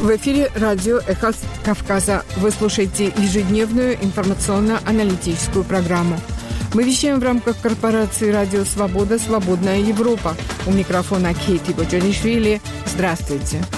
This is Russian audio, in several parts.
В эфире радио «Эхо Кавказа». Вы слушаете ежедневную информационно-аналитическую программу. Мы вещаем в рамках корпорации «Радио Свобода. Свободная Европа». У микрофона Кейти Боджанишвили. Здравствуйте. Здравствуйте.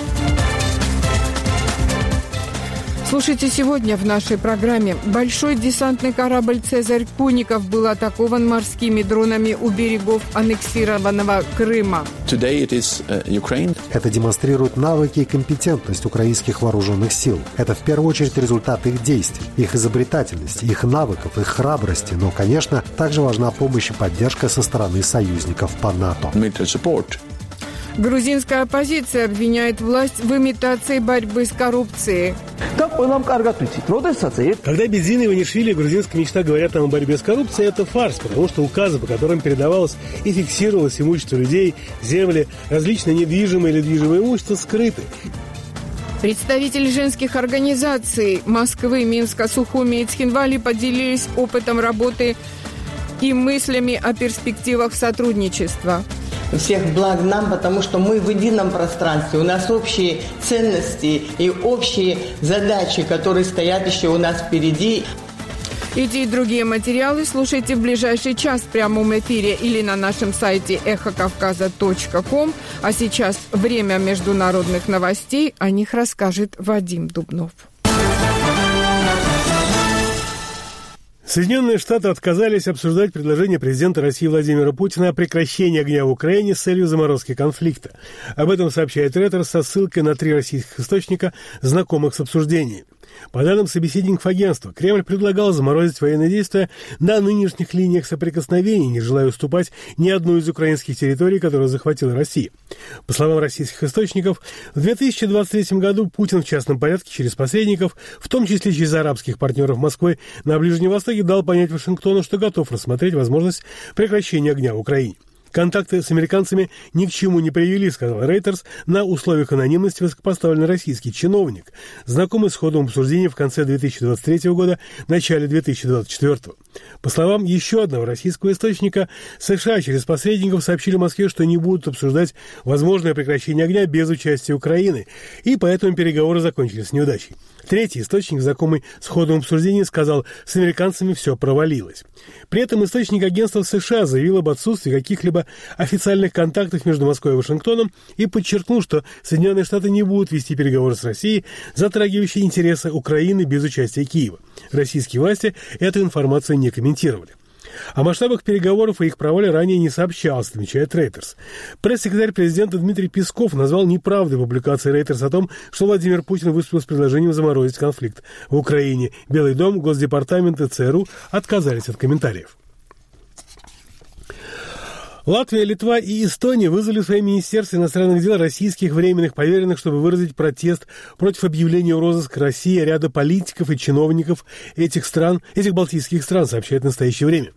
Слушайте сегодня в нашей программе. Большой десантный корабль «Цезарь Куников» был атакован морскими дронами у берегов аннексированного Крыма. Uh, Это демонстрирует навыки и компетентность украинских вооруженных сил. Это в первую очередь результат их действий, их изобретательности, их навыков, их храбрости. Но, конечно, также важна помощь и поддержка со стороны союзников по НАТО. Грузинская оппозиция обвиняет власть в имитации борьбы с коррупцией. Когда Бедзин и Ванишвили грузинская мечта говорят нам о борьбе с коррупцией, это фарс, потому что указы, по которым передавалось и фиксировалось имущество людей, земли, различные недвижимые или движимое имущество скрыты. Представители женских организаций Москвы, Минска, Сухуми и Цхинвали поделились опытом работы и мыслями о перспективах сотрудничества всех благ нам, потому что мы в едином пространстве. У нас общие ценности и общие задачи, которые стоят еще у нас впереди. Эти и другие материалы слушайте в ближайший час в прямом эфире или на нашем сайте эхокавказа.ком. А сейчас время международных новостей. О них расскажет Вадим Дубнов. Соединенные Штаты отказались обсуждать предложение президента России Владимира Путина о прекращении огня в Украине с целью заморозки конфликта. Об этом сообщает Рейтер со ссылкой на три российских источника, знакомых с обсуждением. По данным собеседников агентства, Кремль предлагал заморозить военные действия на нынешних линиях соприкосновений, не желая уступать ни одну из украинских территорий, которую захватила Россия. По словам российских источников, в 2023 году Путин в частном порядке через посредников, в том числе через арабских партнеров Москвы, на Ближнем Востоке дал понять Вашингтону, что готов рассмотреть возможность прекращения огня в Украине. Контакты с американцами ни к чему не привели, сказал Рейтерс на условиях анонимности высокопоставленный российский чиновник, знакомый с ходом обсуждения в конце 2023 года, начале 2024. По словам еще одного российского источника, США через посредников сообщили Москве, что не будут обсуждать возможное прекращение огня без участия Украины, и поэтому переговоры закончились неудачей. Третий источник, знакомый с ходом обсуждения, сказал, с американцами все провалилось. При этом источник агентства США заявил об отсутствии каких-либо официальных контактов между Москвой и Вашингтоном и подчеркнул, что Соединенные Штаты не будут вести переговоры с Россией, затрагивающие интересы Украины без участия Киева. Российские власти эту информацию не комментировали. О масштабах переговоров и их провале ранее не сообщалось, отмечает Рейтерс. Пресс-секретарь президента Дмитрий Песков назвал неправдой публикации Рейтерс о том, что Владимир Путин выступил с предложением заморозить конфликт в Украине. Белый дом, Госдепартамент и ЦРУ отказались от комментариев. Латвия, Литва и Эстония вызвали в свои министерства иностранных дел российских временных поверенных, чтобы выразить протест против объявления в розыск России ряда политиков и чиновников этих стран, этих балтийских стран, сообщает в настоящее время.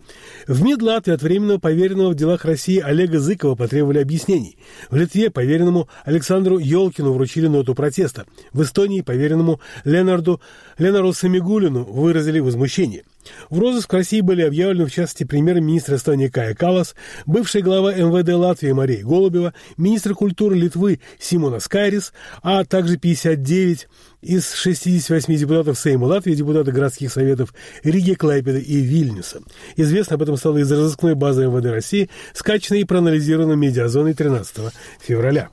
В МИД Латвии от временного поверенного в делах России Олега Зыкова потребовали объяснений. В Литве поверенному Александру Елкину вручили ноту протеста. В Эстонии поверенному Ленарду, Ленару Самигулину выразили возмущение. В розыск России были объявлены, в частности, премьер-министр Эстонии Кая Калас, бывший глава МВД Латвии Мария Голубева, министр культуры Литвы Симона Скайрис, а также 59 из 68 депутатов Сейма Латвии, депутаты городских советов Риги, Клайпеда и Вильнюса. Известно об этом стало из разыскной базы МВД России, скачанной и проанализированной медиазоной 13 февраля.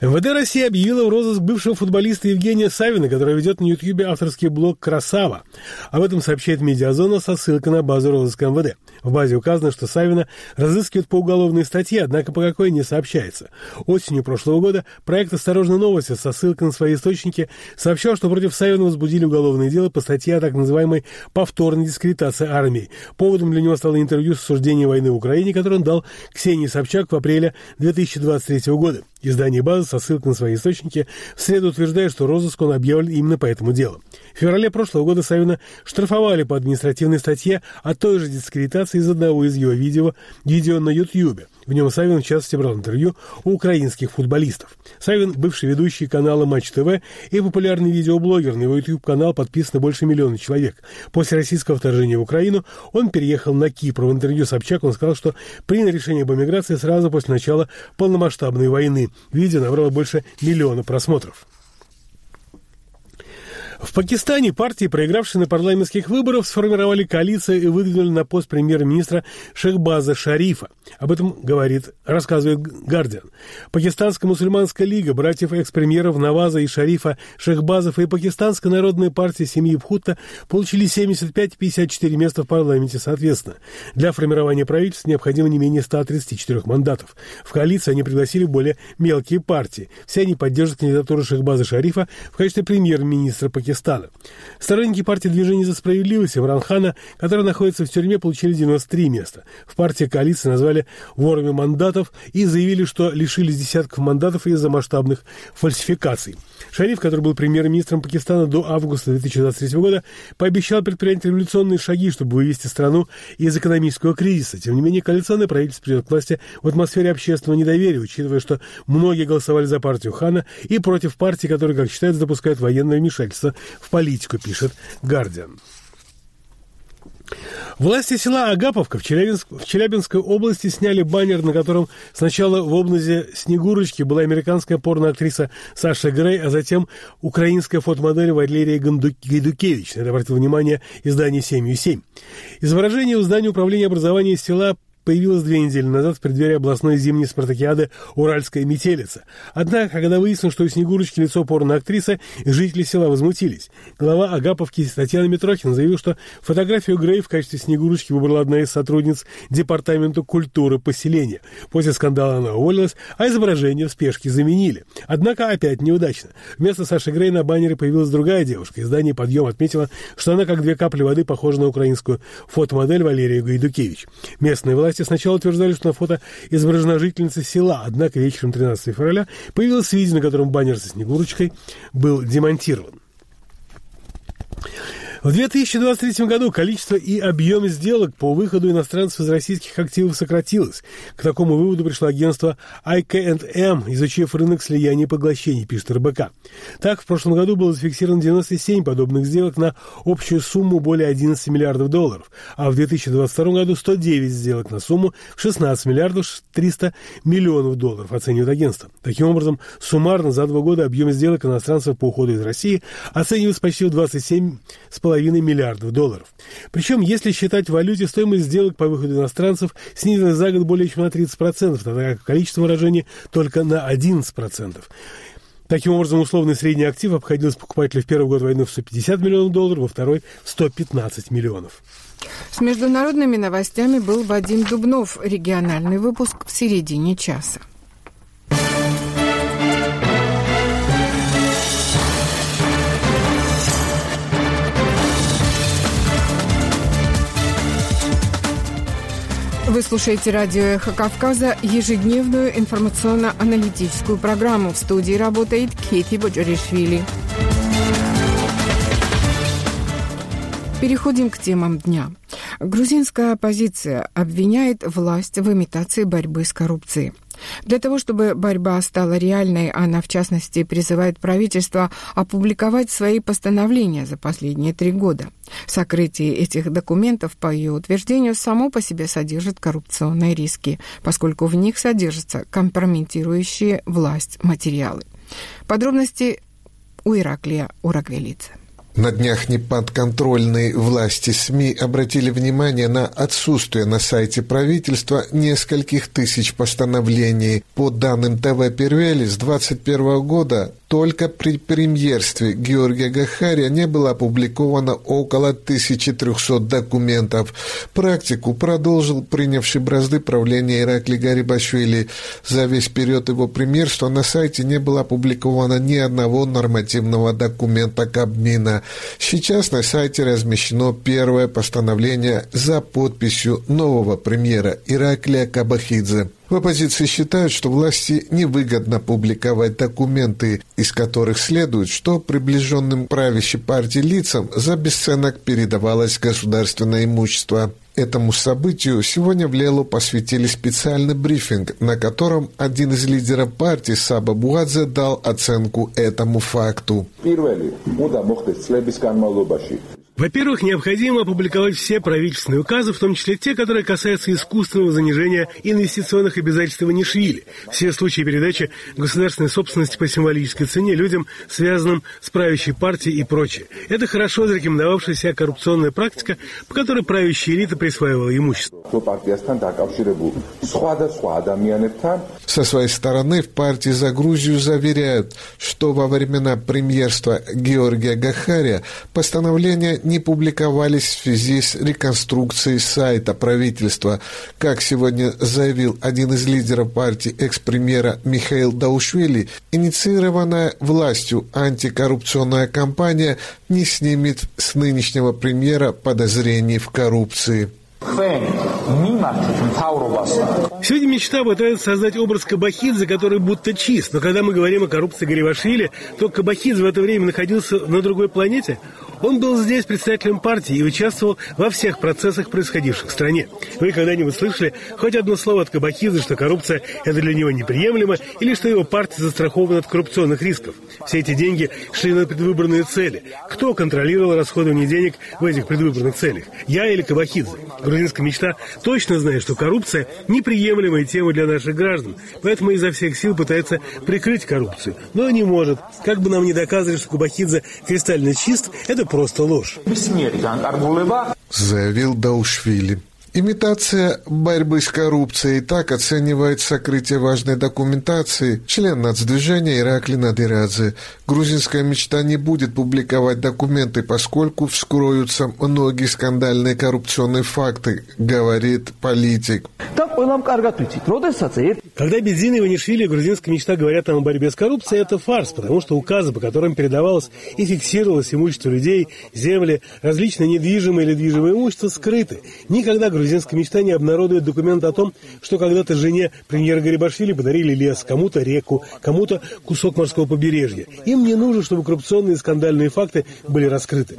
МВД России объявила в розыск бывшего футболиста Евгения Савина, который ведет на Ютьюбе авторский блог «Красава». Об этом сообщает Медиазона со ссылкой на базу розыска МВД. В базе указано, что Савина разыскивают по уголовной статье, однако по какой не сообщается. Осенью прошлого года проект «Осторожно новости» со ссылкой на свои источники сообщал, что против Савина возбудили уголовное дело по статье о так называемой повторной дискредитации армии. Поводом для него стало интервью с осуждением войны в Украине, которое он дал Ксении Собчак в апреле 2023 года. Издание «База» со ссылкой на свои источники в среду утверждает, что розыск он объявлен именно по этому делу. В феврале прошлого года Савина штрафовали по административной статье о той же дискредитации из одного из его видео, видео на Ютьюбе. В нем Савин, в частности, брал интервью у украинских футболистов. Савин – бывший ведущий канала Матч ТВ и популярный видеоблогер. На его YouTube-канал подписано больше миллиона человек. После российского вторжения в Украину он переехал на Кипр. В интервью Собчак он сказал, что принял решение об эмиграции сразу после начала полномасштабной войны. видео набрало больше миллиона просмотров. В Пакистане партии, проигравшие на парламентских выборах, сформировали коалицию и выдвинули на пост премьер-министра Шехбаза Шарифа. Об этом говорит, рассказывает Гардиан. Пакистанская мусульманская лига братьев экс-премьеров Наваза и Шарифа Шехбазов и Пакистанская народная партия семьи Бхутта получили 75 и 54 места в парламенте соответственно. Для формирования правительства необходимо не менее 134 мандатов. В коалицию они пригласили более мелкие партии. Все они поддерживают кандидатуру Шехбаза Шарифа в качестве премьер-министра Пакистана Пакистана. Сторонники партии движения за справедливость Имранхана, который находится в тюрьме, получили 93 места. В партии коалиции назвали ворами мандатов и заявили, что лишились десятков мандатов из-за масштабных фальсификаций. Шариф, который был премьер-министром Пакистана до августа 2023 года, пообещал предпринять революционные шаги, чтобы вывести страну из экономического кризиса. Тем не менее, коалиционное правительство придет к власти в атмосфере общественного недоверия, учитывая, что многие голосовали за партию Хана и против партии, которая, как считается, допускает военное вмешательство в политику, пишет «Гардиан». Власти села Агаповка в, Челябинск, в Челябинской области сняли баннер, на котором сначала в образе Снегурочки была американская порноактриса Саша Грей, а затем украинская фотомодель Валерия Гайдукевич. На это обратил внимание издание «7.7». Изображение в здании управления образования села появилась две недели назад в преддверии областной зимней спартакиады «Уральская метелица». Однако, когда выяснилось, что у Снегурочки лицо порно-актрисы, жители села возмутились. Глава Агаповки Татьяна Митрохина заявила, что фотографию Грей в качестве Снегурочки выбрала одна из сотрудниц Департамента культуры поселения. После скандала она уволилась, а изображение в спешке заменили. Однако опять неудачно. Вместо Саши Грей на баннере появилась другая девушка. Издание «Подъем» отметило, что она как две капли воды похожа на украинскую фотомодель Валерию Гайдукевич. Местные власти Власти сначала утверждали, что на фото изображена жительница села, однако вечером 13 февраля появилось видео, на котором баннер со Снегурочкой был демонтирован. В 2023 году количество и объем сделок по выходу иностранцев из российских активов сократилось. К такому выводу пришло агентство IK&M, изучив рынок слияния и поглощений, пишет РБК. Так, в прошлом году было зафиксировано 97 подобных сделок на общую сумму более 11 миллиардов долларов, а в 2022 году 109 сделок на сумму в 16 миллиардов 300 миллионов долларов, оценивает агентство. Таким образом, суммарно за два года объем сделок иностранцев по уходу из России оценивается почти в 27,5 2,5 миллиардов долларов. Причем, если считать в валюте, стоимость сделок по выходу иностранцев снизилась за год более чем на 30%, тогда как количество выражений только на 11%. Таким образом, условный средний актив обходился покупателю в первый год войны в 150 миллионов долларов, во второй – в 115 миллионов. С международными новостями был Вадим Дубнов. Региональный выпуск в середине часа. Вы слушаете радио «Эхо Кавказа» ежедневную информационно-аналитическую программу. В студии работает Кети Боджаришвили. Переходим к темам дня. Грузинская оппозиция обвиняет власть в имитации борьбы с коррупцией. Для того, чтобы борьба стала реальной, она, в частности, призывает правительство опубликовать свои постановления за последние три года. Сокрытие этих документов, по ее утверждению, само по себе содержит коррупционные риски, поскольку в них содержатся компрометирующие власть материалы. Подробности у Ираклия Урагвелица. На днях неподконтрольные власти СМИ обратили внимание на отсутствие на сайте правительства нескольких тысяч постановлений. По данным ТВ Первели, с 2021 года только при премьерстве Георгия Гахария не было опубликовано около 1300 документов. Практику продолжил принявший бразды правления Иракли Гарибашвили. За весь период его премьерства на сайте не было опубликовано ни одного нормативного документа Кабмина. Сейчас на сайте размещено первое постановление за подписью нового премьера Ираклия Кабахидзе. В оппозиции считают, что власти невыгодно публиковать документы, из которых следует, что приближенным правящей партии лицам за бесценок передавалось государственное имущество. Этому событию сегодня в Лелу посвятили специальный брифинг, на котором один из лидеров партии Саба Буадзе дал оценку этому факту. Во-первых, необходимо опубликовать все правительственные указы, в том числе те, которые касаются искусственного занижения инвестиционных обязательств Иванишвили. Все случаи передачи государственной собственности по символической цене людям, связанным с правящей партией и прочее. Это хорошо зарекомендовавшаяся коррупционная практика, по которой правящая элита присваивала имущество. Со своей стороны в партии «За Грузию» заверяют, что во времена премьерства Георгия Гахария постановления не публиковались в связи с реконструкцией сайта правительства. Как сегодня заявил один из лидеров партии экс-премьера Михаил Даушвили, инициированная властью антикоррупционная кампания не снимет с нынешнего премьера подозрений в коррупции. Сегодня мечта пытается создать образ Кабахидзе, который будто чист. Но когда мы говорим о коррупции Гаривашвили, то Кабахидзе в это время находился на другой планете. Он был здесь председателем партии и участвовал во всех процессах, происходивших в стране. Вы когда-нибудь слышали хоть одно слово от Кабахидзе, что коррупция – это для него неприемлемо, или что его партия застрахована от коррупционных рисков? Все эти деньги шли на предвыборные цели. Кто контролировал расходование денег в этих предвыборных целях? Я или Кабахидзе? Грузинская мечта точно знает, что коррупция – неприемлемая тема для наших граждан, поэтому изо всех сил пытается прикрыть коррупцию. Но не может. Как бы нам не доказывали, что Кабахидзе кристально чист, это просто ложь. Заявил Даушвили. Имитация борьбы с коррупцией так оценивает сокрытие важной документации член нацдвижения Иракли Надирадзе. Грузинская мечта не будет публиковать документы, поскольку вскроются многие скандальные коррупционные факты, говорит политик. Когда Бедзин и Ванишвили грузинская мечта говорят нам о борьбе с коррупцией, это фарс, потому что указы, по которым передавалось и фиксировалось имущество людей, земли, различные недвижимые или движимое имущество скрыты. Никогда грузинская мечта не обнародует документ о том, что когда-то жене премьера Гарибашвили подарили лес, кому-то реку, кому-то кусок морского побережья. Им не нужно, чтобы коррупционные и скандальные факты были раскрыты.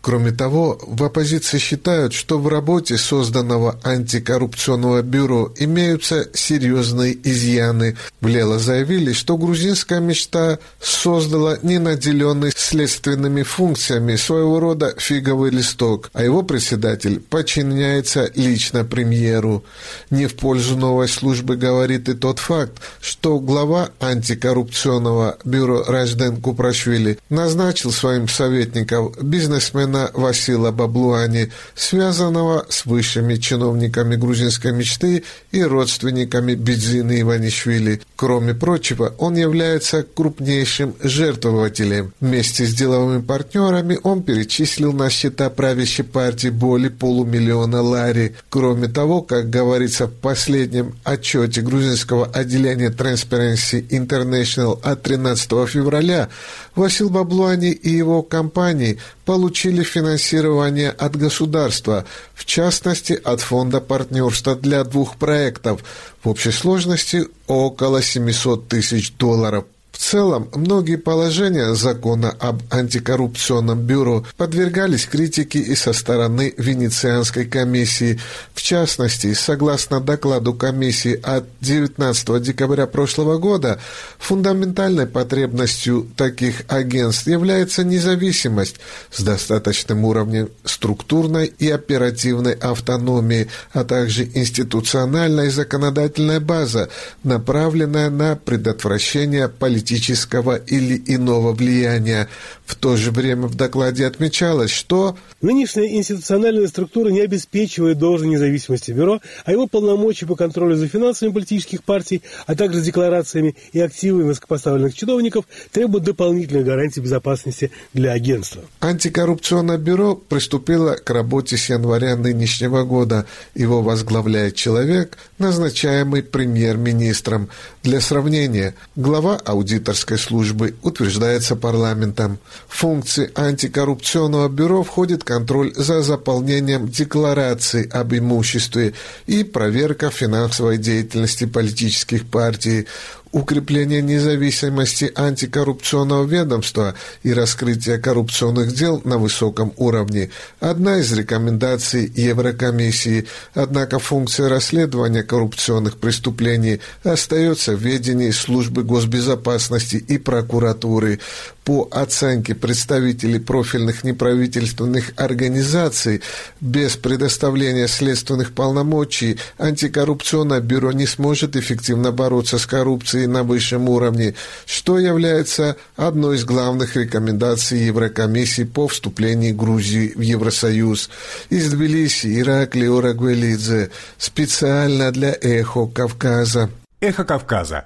Кроме того, в оппозиции считают, что в работе созданного антикоррупционного бюро имеются серьезные изъяны. В Лела заявили, что грузинская мечта создала ненаделенный следственными функциями своего рода фиговый листок, а его председатель подчиняется лично премьеру. Не в пользу новой службы говорит и тот факт, что глава антикоррупционного бюро Ражден Купрашвили назначил своим советником бизнесмена Васила Баблуани, связанного с высшими чиновниками грузинской мечты и родственниками Бедзины Иванишвили. Кроме прочего, он является крупнейшим жертвователем. Вместе с деловыми партнерами он перечислил на счета правящей партии более полумиллиона лари. Кроме того, как говорится в последнем отчете грузинского отделения Transparency International от 13 февраля, Васил Баблуани и его компании получили финансирование от государства, в частности от Фонда партнерства для двух проектов, в общей сложности около 700 тысяч долларов. В целом, многие положения закона об антикоррупционном бюро подвергались критике и со стороны Венецианской комиссии. В частности, согласно докладу комиссии от 19 декабря прошлого года, фундаментальной потребностью таких агентств является независимость с достаточным уровнем структурной и оперативной автономии, а также институциональная и законодательная база, направленная на предотвращение политических политического или иного влияния. В то же время в докладе отмечалось, что нынешняя институциональная структура не обеспечивает должной независимости бюро, а его полномочия по контролю за финансами политических партий, а также декларациями и активами высокопоставленных чиновников требуют дополнительных гарантий безопасности для агентства. Антикоррупционное бюро приступило к работе с января нынешнего года. Его возглавляет человек, назначаемый премьер-министром. Для сравнения, глава аудитории аудиторской службы утверждается парламентом. В функции антикоррупционного бюро входит контроль за заполнением деклараций об имуществе и проверка финансовой деятельности политических партий. Укрепление независимости антикоррупционного ведомства и раскрытие коррупционных дел на высоком уровне – одна из рекомендаций Еврокомиссии. Однако функция расследования коррупционных преступлений остается в ведении службы госбезопасности и прокуратуры. По оценке представителей профильных неправительственных организаций, без предоставления следственных полномочий антикоррупционное бюро не сможет эффективно бороться с коррупцией на высшем уровне, что является одной из главных рекомендаций Еврокомиссии по вступлению Грузии в Евросоюз. Из Тбилиси Ираклий Орагвелидзе специально для «Эхо Кавказа». «Эхо Кавказа»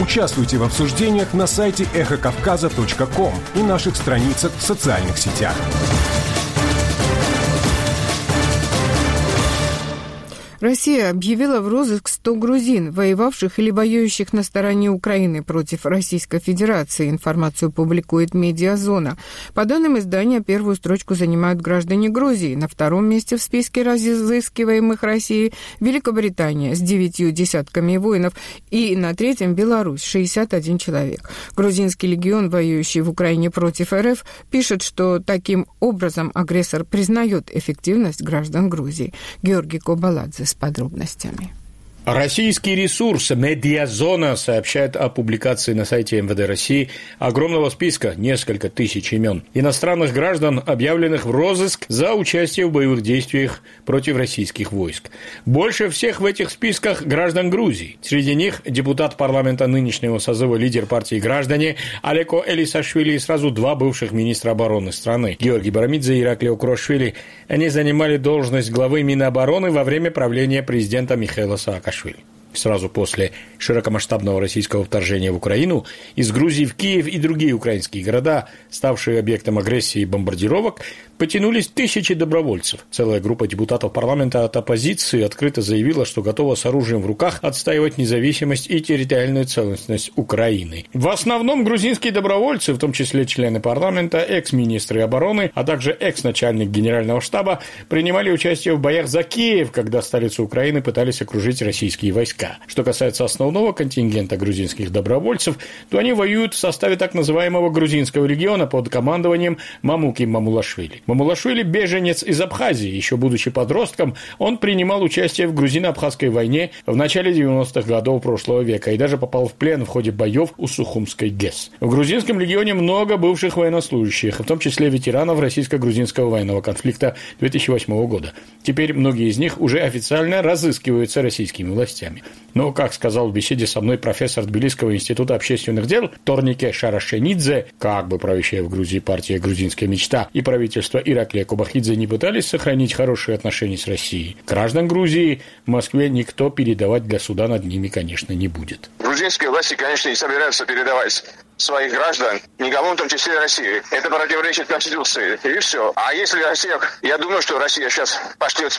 Участвуйте в обсуждениях на сайте эхокавказа.ком и наших страницах в социальных сетях. Россия объявила в розыск 100 грузин, воевавших или воюющих на стороне Украины против Российской Федерации. Информацию публикует «Медиазона». По данным издания, первую строчку занимают граждане Грузии. На втором месте в списке разыскиваемых России Великобритания с девятью десятками воинов. И на третьем Беларусь, 61 человек. Грузинский легион, воюющий в Украине против РФ, пишет, что таким образом агрессор признает эффективность граждан Грузии. Георгий Кобаладзе с подробностями. Российский ресурс «Медиазона» сообщает о публикации на сайте МВД России огромного списка, несколько тысяч имен, иностранных граждан, объявленных в розыск за участие в боевых действиях против российских войск. Больше всех в этих списках граждан Грузии. Среди них депутат парламента нынешнего созыва, лидер партии «Граждане» Алеко Элисашвили и сразу два бывших министра обороны страны – Георгий Барамидзе и Ираклио Курошвили. Они занимали должность главы Минобороны во время правления президента Михаила Саакашвили. Саакашвили. Сразу после широкомасштабного российского вторжения в Украину из Грузии в Киев и другие украинские города, ставшие объектом агрессии и бомбардировок, потянулись тысячи добровольцев. Целая группа депутатов парламента от оппозиции открыто заявила, что готова с оружием в руках отстаивать независимость и территориальную целостность Украины. В основном грузинские добровольцы, в том числе члены парламента, экс-министры обороны, а также экс-начальник генерального штаба, принимали участие в боях за Киев, когда столицу Украины пытались окружить российские войска. Что касается основного контингента грузинских добровольцев, то они воюют в составе так называемого грузинского региона под командованием Мамуки Мамулашвили. Мамулашвили – беженец из Абхазии. Еще будучи подростком, он принимал участие в грузино-абхазской войне в начале 90-х годов прошлого века и даже попал в плен в ходе боев у Сухумской ГЭС. В грузинском легионе много бывших военнослужащих, в том числе ветеранов российско-грузинского военного конфликта 2008 года. Теперь многие из них уже официально разыскиваются российскими властями. Но, как сказал в беседе со мной профессор Тбилисского института общественных дел Торнике Шарашенидзе, как бы правящая в Грузии партия «Грузинская мечта» и правительство Ираклия Кубахидзе не пытались сохранить хорошие отношения с Россией, граждан Грузии в Москве никто передавать для суда над ними, конечно, не будет. Грузинские власти, конечно, не собираются передавать своих граждан, никому, в том числе России. Это противоречит Конституции. И все. А если Россия... Я думаю, что Россия сейчас пошлет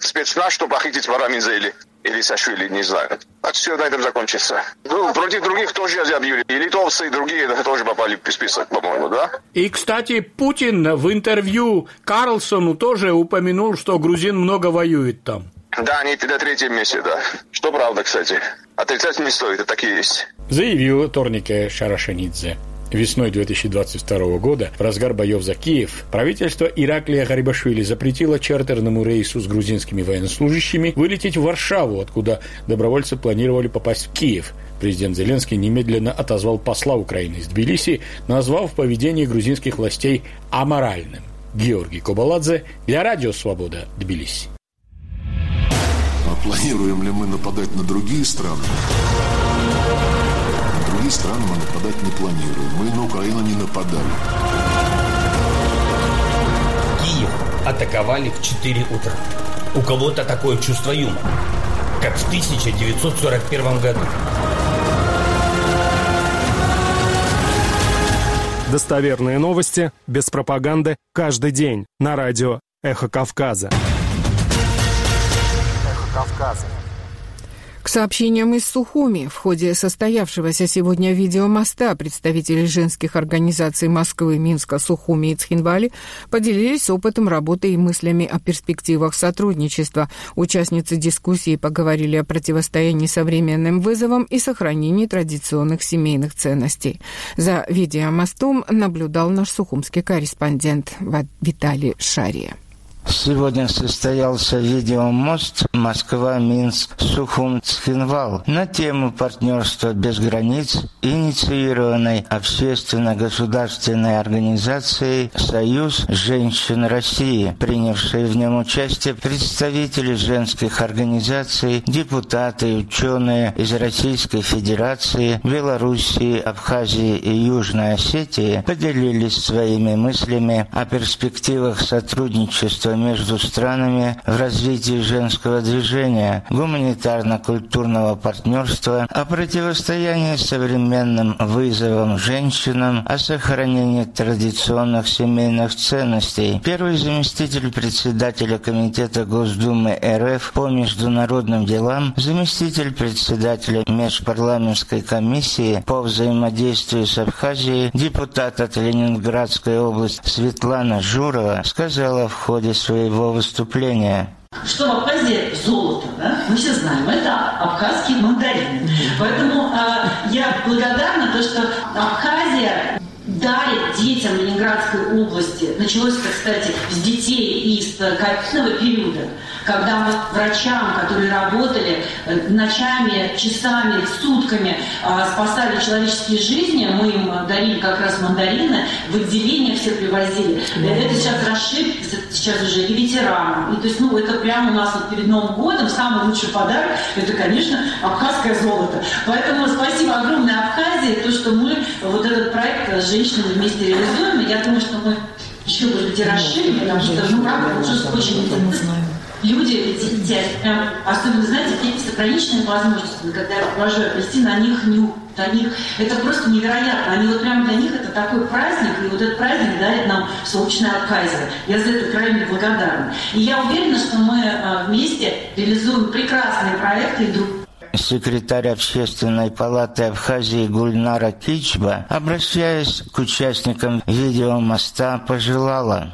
спецназ, чтобы похитить Варамидзе или или Сашвили, не знаю. А все на этом закончится. Ну, против других тоже объявили. И литовцы, и другие тоже попали в список, по-моему, да? И, кстати, Путин в интервью Карлсону тоже упомянул, что грузин много воюет там. Да, они на третьем месте, да. Что правда, кстати. Отрицать не стоит, это такие есть. Заявил Торнике Шарашанидзе. Весной 2022 года, в разгар боев за Киев, правительство Ираклия Гарибашвили запретило чартерному рейсу с грузинскими военнослужащими вылететь в Варшаву, откуда добровольцы планировали попасть в Киев. Президент Зеленский немедленно отозвал посла Украины из Тбилиси, назвав поведение грузинских властей аморальным. Георгий Кобаладзе для Радио Свобода, Тбилиси. Планируем ли мы нападать на другие страны? другие страны мы нападать не планируем. Мы на Украину не нападали. Киев атаковали в 4 утра. У кого-то такое чувство юмора, как в 1941 году. Достоверные новости, без пропаганды, каждый день на радио «Эхо Кавказа». «Эхо Кавказа». К сообщениям из Сухуми в ходе состоявшегося сегодня видеомоста представители женских организаций Москвы, Минска, Сухуми и Цхинвали поделились опытом работы и мыслями о перспективах сотрудничества. Участницы дискуссии поговорили о противостоянии современным вызовам и сохранении традиционных семейных ценностей. За видеомостом наблюдал наш сухумский корреспондент Виталий Шария. Сегодня состоялся видеомост Москва-Минск-Сухум-Цхинвал на тему партнерства без границ, инициированной общественно-государственной организацией «Союз женщин России», принявшие в нем участие представители женских организаций, депутаты и ученые из Российской Федерации, Белоруссии, Абхазии и Южной Осетии поделились своими мыслями о перспективах сотрудничества между странами в развитии женского движения, гуманитарно-культурного партнерства, о противостоянии современным вызовам женщинам, о сохранении традиционных семейных ценностей. Первый заместитель председателя Комитета Госдумы РФ по международным делам, заместитель председателя Межпарламентской комиссии по взаимодействию с Абхазией, депутат от Ленинградской области Светлана Журова сказала в ходе своего выступления. Что в Абхазии золото, да? Мы все знаем, это абхазские мандарины. Поэтому э, я благодарна то, что Абхазия дарит детям Ленинградской области, началось кстати, с детей из ковидного периода, когда мы врачам, которые работали э, ночами, часами, сутками, а, спасали человеческие жизни, мы им дарили как раз мандарины, в отделение все привозили. Это сейчас расширится, сейчас уже и ветеранам. И, то есть, ну, это прямо у нас вот перед Новым годом самый лучший подарок, это, конечно, абхазское золото. Поэтому спасибо огромное Абхазии, то, что мы вот этот проект с женщинами вместе реализуем. Я думаю, что мы еще, может быть, и расширим, потому что, ну, правда, очень люди, особенно, знаете, дети с ограниченными возможностями, когда я провожаю апельсин, на них нюх, на них, это просто невероятно. Они вот прям для них это такой праздник, и вот этот праздник дарит нам солнечная Абхазия. Я за это крайне благодарна. И я уверена, что мы а, вместе реализуем прекрасные проекты и друг секретарь Общественной палаты Абхазии Гульнара Кичба, обращаясь к участникам видеомоста, пожелала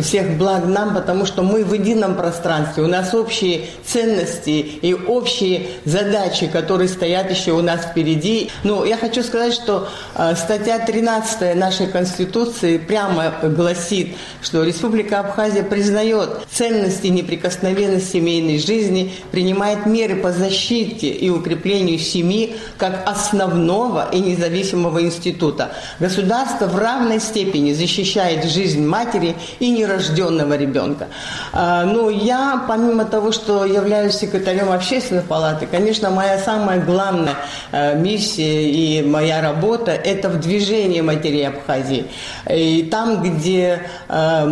всех благ нам, потому что мы в едином пространстве, у нас общие ценности и общие задачи, которые стоят еще у нас впереди. Ну, я хочу сказать, что э, статья 13 нашей Конституции прямо гласит, что Республика Абхазия признает ценности неприкосновенности семейной жизни, принимает меры по защите и укреплению семьи как основного и независимого института. Государство в равной степени защищает жизнь матери и нерожденного ребенка. А, ну, я, помимо того, что являюсь секретарем общественной палаты, конечно, моя самая главная э, миссия и моя работа – это в движении матерей Абхазии. И там, где э,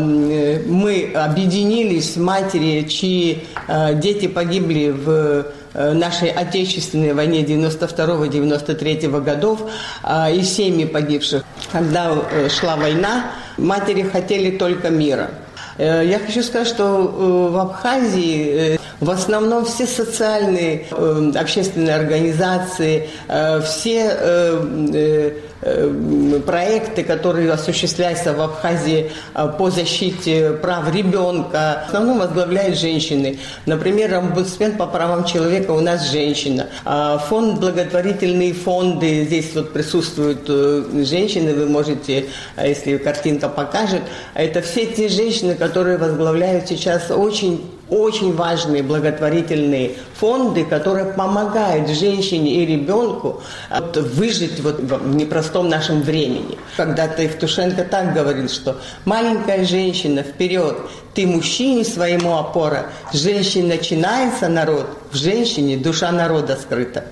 мы объединились, матери, чьи э, дети погибли в нашей отечественной войне 92-93 годов и семьи погибших. Когда шла война, матери хотели только мира. Э, я хочу сказать, что э, в Абхазии э, в основном все социальные общественные организации, все проекты, которые осуществляются в Абхазии по защите прав ребенка, в основном возглавляют женщины. Например, омбудсмен по правам человека у нас женщина. А фонд благотворительные фонды, здесь вот присутствуют женщины, вы можете, если картинка покажет, это все те женщины, которые возглавляют сейчас очень очень важные благотворительные фонды, которые помогают женщине и ребенку вот, выжить вот в непростом нашем времени. Когда-то Евтушенко так говорил, что маленькая женщина вперед, ты мужчине своему опора, с женщины начинается народ, в женщине душа народа скрыта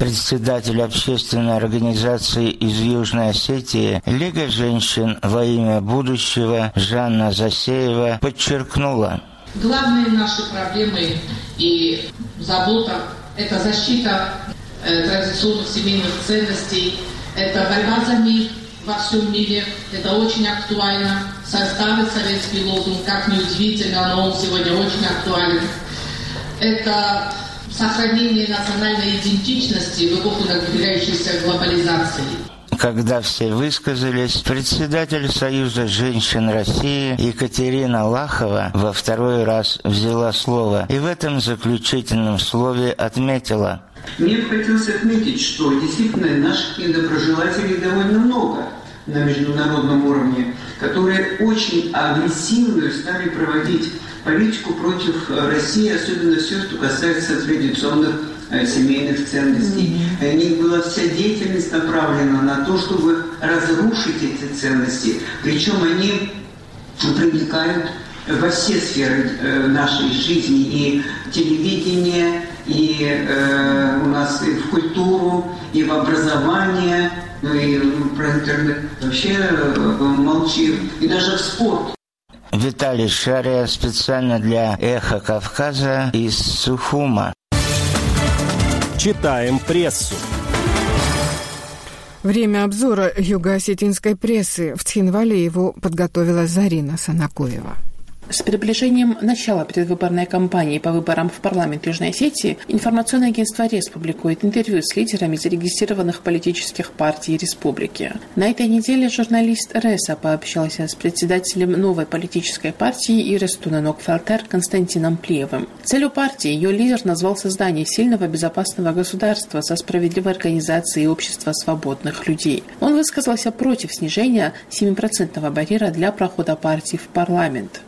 председатель общественной организации из Южной Осетии Лига женщин во имя будущего Жанна Засеева подчеркнула. Главные наши проблемы и забота – это защита э, традиционных семейных ценностей, это борьба за мир во всем мире, это очень актуально. Старый советский лозунг, как неудивительно, но он сегодня очень актуален. Это сохранение национальной идентичности в эпоху надвигающейся глобализации. Когда все высказались, председатель Союза женщин России Екатерина Лахова во второй раз взяла слово и в этом заключительном слове отметила. Мне бы хотелось отметить, что действительно наших недоброжелателей довольно много на международном уровне, которые очень агрессивную стали проводить политику против России, особенно все, что касается традиционных семейных ценностей. Mm-hmm. У них была вся деятельность направлена на то, чтобы разрушить эти ценности. Причем они проникают во все сферы э, нашей жизни, и телевидение, и э, у нас и в культуру, и в образование, ну и про интернет вообще э, молчим, и даже в спорт. Виталий Шария специально для «Эхо Кавказа» из Сухума. Читаем прессу. Время обзора юго-осетинской прессы. В Тхинвале его подготовила Зарина Санакоева. С приближением начала предвыборной кампании по выборам в парламент Южной Осетии информационное агентство РЕС публикует интервью с лидерами зарегистрированных политических партий республики. На этой неделе журналист РЕСа пообщался с председателем новой политической партии Ирестуна Нокфелтер Константином Плиевым. Целью партии ее лидер назвал создание сильного безопасного государства со справедливой организацией общества свободных людей. Он высказался против снижения 7% барьера для прохода партии в парламент.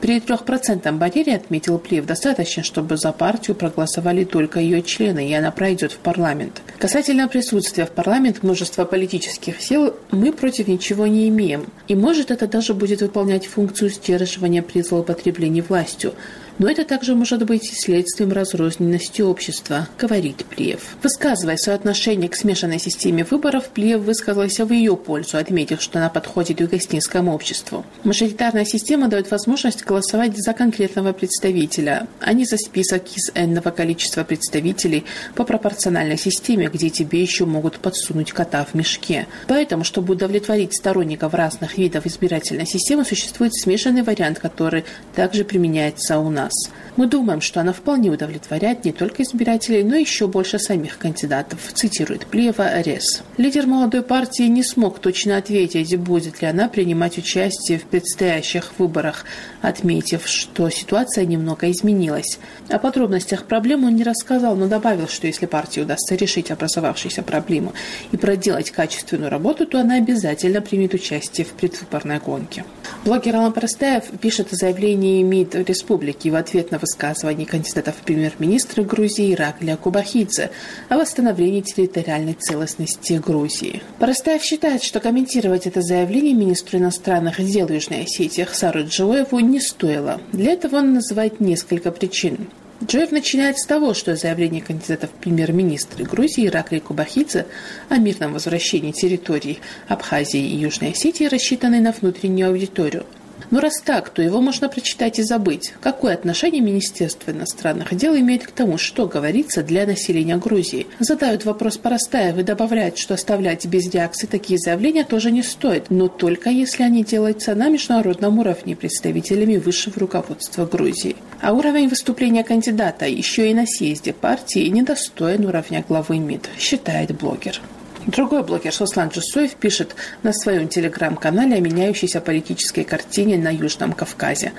При трехпроцентном барьере, отметил Плев, достаточно, чтобы за партию проголосовали только ее члены, и она пройдет в парламент. Касательно присутствия в парламент множества политических сил, мы против ничего не имеем. И может это даже будет выполнять функцию сдерживания при злоупотреблении властью. Но это также может быть следствием разрозненности общества, говорит Плиев. Высказывая свое отношение к смешанной системе выборов, Плиев высказался в ее пользу, отметив, что она подходит югостинскому обществу. Мажоритарная система дает возможность голосовать за конкретного представителя, а не за список из энного количества представителей по пропорциональной системе, где тебе еще могут подсунуть кота в мешке. Поэтому, чтобы удовлетворить сторонников разных видов избирательной системы, существует смешанный вариант, который также применяется у нас нас. Мы думаем, что она вполне удовлетворяет не только избирателей, но еще больше самих кандидатов, цитирует Плева РЕС. Лидер молодой партии не смог точно ответить, будет ли она принимать участие в предстоящих выборах, отметив, что ситуация немного изменилась. О подробностях проблемы он не рассказал, но добавил, что если партии удастся решить образовавшуюся проблему и проделать качественную работу, то она обязательно примет участие в предвыборной гонке. Блогер Алан Простаев пишет о заявлении МИД республики в ответ на высказывание кандидатов в премьер-министры Грузии Ираклия Кубахидзе о восстановлении территориальной целостности Грузии. Простаев считает, что комментировать это заявление министру иностранных дел Южной Осетии Хсару Джоеву не стоило. Для этого он называет несколько причин. Джоев начинает с того, что заявление кандидатов в премьер-министры Грузии Ираклия Кубахидзе о мирном возвращении территорий Абхазии и Южной Осетии рассчитаны на внутреннюю аудиторию – но раз так, то его можно прочитать и забыть. Какое отношение Министерство иностранных дел имеет к тому, что говорится для населения Грузии? Задают вопрос Поростаев и добавляют, что оставлять без реакции такие заявления тоже не стоит, но только если они делаются на международном уровне представителями высшего руководства Грузии. А уровень выступления кандидата еще и на съезде партии недостоин уровня главы МИД, считает блогер. Другой блогер Сослан Джусуев пишет на своем телеграм-канале о меняющейся политической картине на Южном Кавказе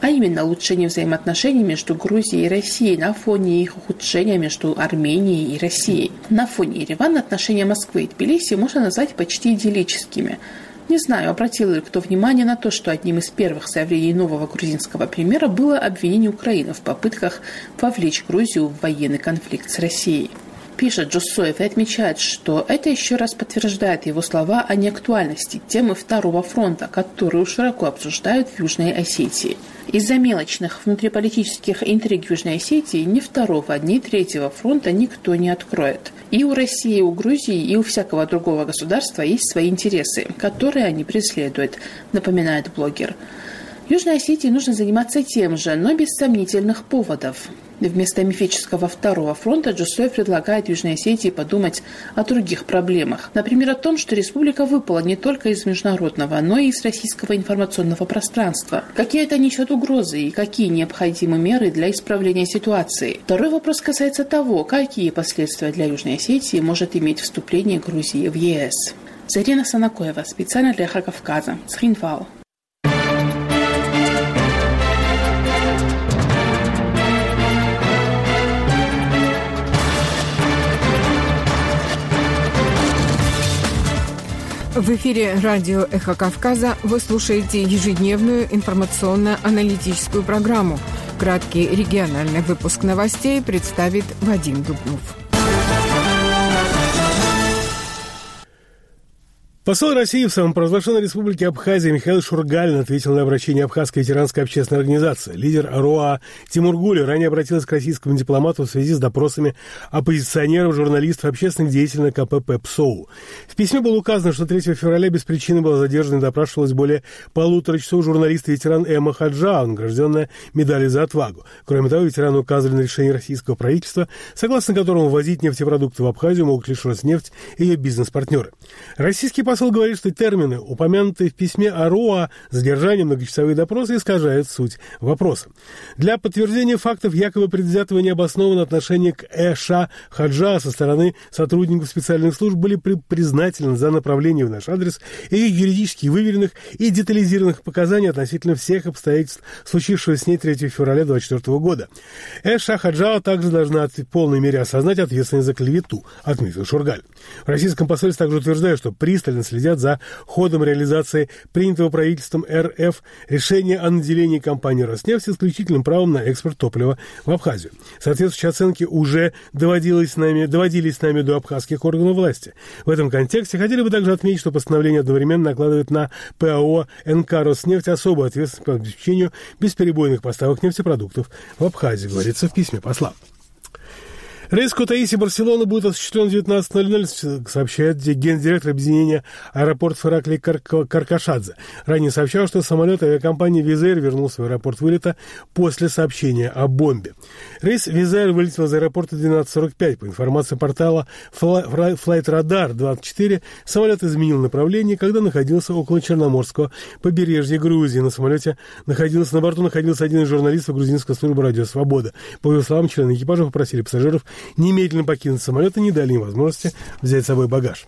а именно улучшение взаимоотношений между Грузией и Россией на фоне их ухудшения между Арменией и Россией. На фоне Еревана отношения Москвы и Тбилиси можно назвать почти идиллическими. Не знаю, обратил ли кто внимание на то, что одним из первых заявлений нового грузинского премьера было обвинение Украины в попытках вовлечь Грузию в военный конфликт с Россией пишет Джусоев и отмечает, что это еще раз подтверждает его слова о неактуальности темы Второго фронта, которую широко обсуждают в Южной Осетии. Из-за мелочных внутриполитических интриг Южной Осетии ни второго, ни третьего фронта никто не откроет. И у России, и у Грузии, и у всякого другого государства есть свои интересы, которые они преследуют, напоминает блогер. Южной Осетии нужно заниматься тем же, но без сомнительных поводов. Вместо мифического второго фронта Джусой предлагает Южной Осетии подумать о других проблемах. Например, о том, что республика выпала не только из международного, но и из российского информационного пространства. Какие это несет угрозы и какие необходимы меры для исправления ситуации? Второй вопрос касается того, какие последствия для Южной Осетии может иметь вступление Грузии в ЕС. Зарина Санакоева, специально для Кавказа, Схинвал. В эфире радио «Эхо Кавказа» вы слушаете ежедневную информационно-аналитическую программу. Краткий региональный выпуск новостей представит Вадим Дубнов. Посол России в самопровозглашенной республике Абхазия Михаил Шургалин ответил на обращение Абхазской ветеранской общественной организации. Лидер РОА Тимур Гули ранее обратился к российскому дипломату в связи с допросами оппозиционеров, журналистов, общественных деятелей на КПП ПСОУ. В письме было указано, что 3 февраля без причины была задержана и допрашивалась более полутора часов журналист и ветеран Эмма Хаджа, награжденная медалью за отвагу. Кроме того, ветерану указывали на решение российского правительства, согласно которому возить нефтепродукты в Абхазию могут лишь Роснефть и ее бизнес-партнеры. Российский посол говорит, что термины, упомянутые в письме АРОА, задержание, многочасовые допросы, искажают суть вопроса. Для подтверждения фактов якобы предвзятого необоснованного отношения к Эша Хаджа со стороны сотрудников специальных служб были при признательны за направление в наш адрес и юридически выверенных и детализированных показаний относительно всех обстоятельств, случившегося с ней 3 февраля 2024 года. Эша Хаджа также должна в полной мере осознать ответственность за клевету, отметил Шургаль. В российском посольстве также утверждают, что пристально следят за ходом реализации принятого правительством РФ решения о наделении компании «Роснефть» исключительным правом на экспорт топлива в Абхазию. Соответствующие оценки уже доводились нами, доводились нами до абхазских органов власти. В этом контексте хотели бы также отметить, что постановление одновременно накладывает на ПАО НК «Роснефть» особую ответственность по обеспечению бесперебойных поставок нефтепродуктов в Абхазии, говорится в письме посла. Рейс Кутаиси Барселона будет осуществлен в 19.00, сообщает гендиректор объединения аэропорт Феракли Каркашадзе. Ранее сообщал, что самолет авиакомпании «Визер» вернулся в аэропорт вылета после сообщения о бомбе. Рейс «Визер» вылетел из аэропорта 12.45. По информации портала Flight Radar 24, самолет изменил направление, когда находился около Черноморского побережья Грузии. На самолете находился, на борту находился один из журналистов грузинской службы «Радио Свобода». По его словам, члены экипажа попросили пассажиров немедленно покинуть самолет и не дали им возможности взять с собой багаж.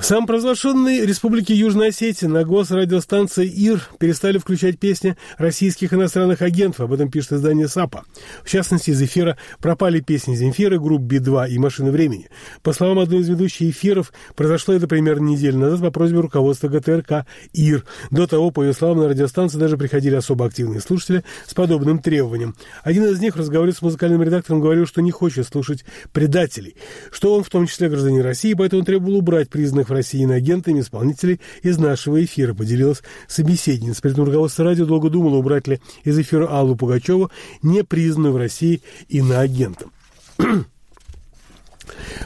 В самопровозглашенной республике Южная Осетия на госрадиостанции ИР перестали включать песни российских иностранных агентов. Об этом пишет издание САПа. В частности, из эфира пропали песни Земфиры, групп Би-2 и «Машины времени». По словам одной из ведущих эфиров, произошло это примерно неделю назад по просьбе руководства ГТРК ИР. До того, по ее словам, на радиостанции даже приходили особо активные слушатели с подобным требованием. Один из них в разговоре с музыкальным редактором говорил, что не хочет слушать предателей, что он в том числе гражданин России, поэтому требовал убрать признанных в России иноагентами исполнителей из нашего эфира, поделилась собеседница. При этом руководство радио долго думало, убрать ли из эфира Аллу Пугачеву, не признанную в России иноагентом.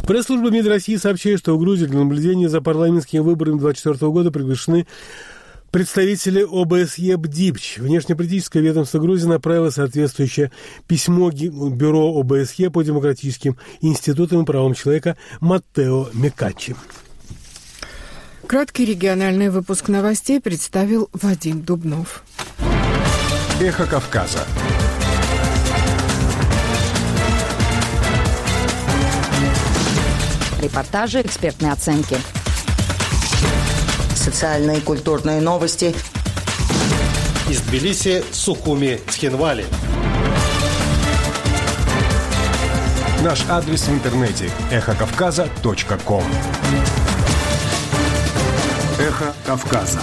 Пресс-служба МИД России сообщает, что в Грузии для наблюдения за парламентскими выборами 2024 года приглашены представители ОБСЕ БДИПЧ. Внешнеполитическое ведомство Грузии направило соответствующее письмо Бюро ОБСЕ по демократическим институтам и правам человека Маттео Мекачи. Краткий региональный выпуск новостей представил Вадим Дубнов. Эхо Кавказа. Репортажи, экспертные оценки. Социальные и культурные новости. Из Тбилиси, Сухуми, Тхинвали. Наш адрес в интернете – эхокавказа.ком Эхо Кавказа.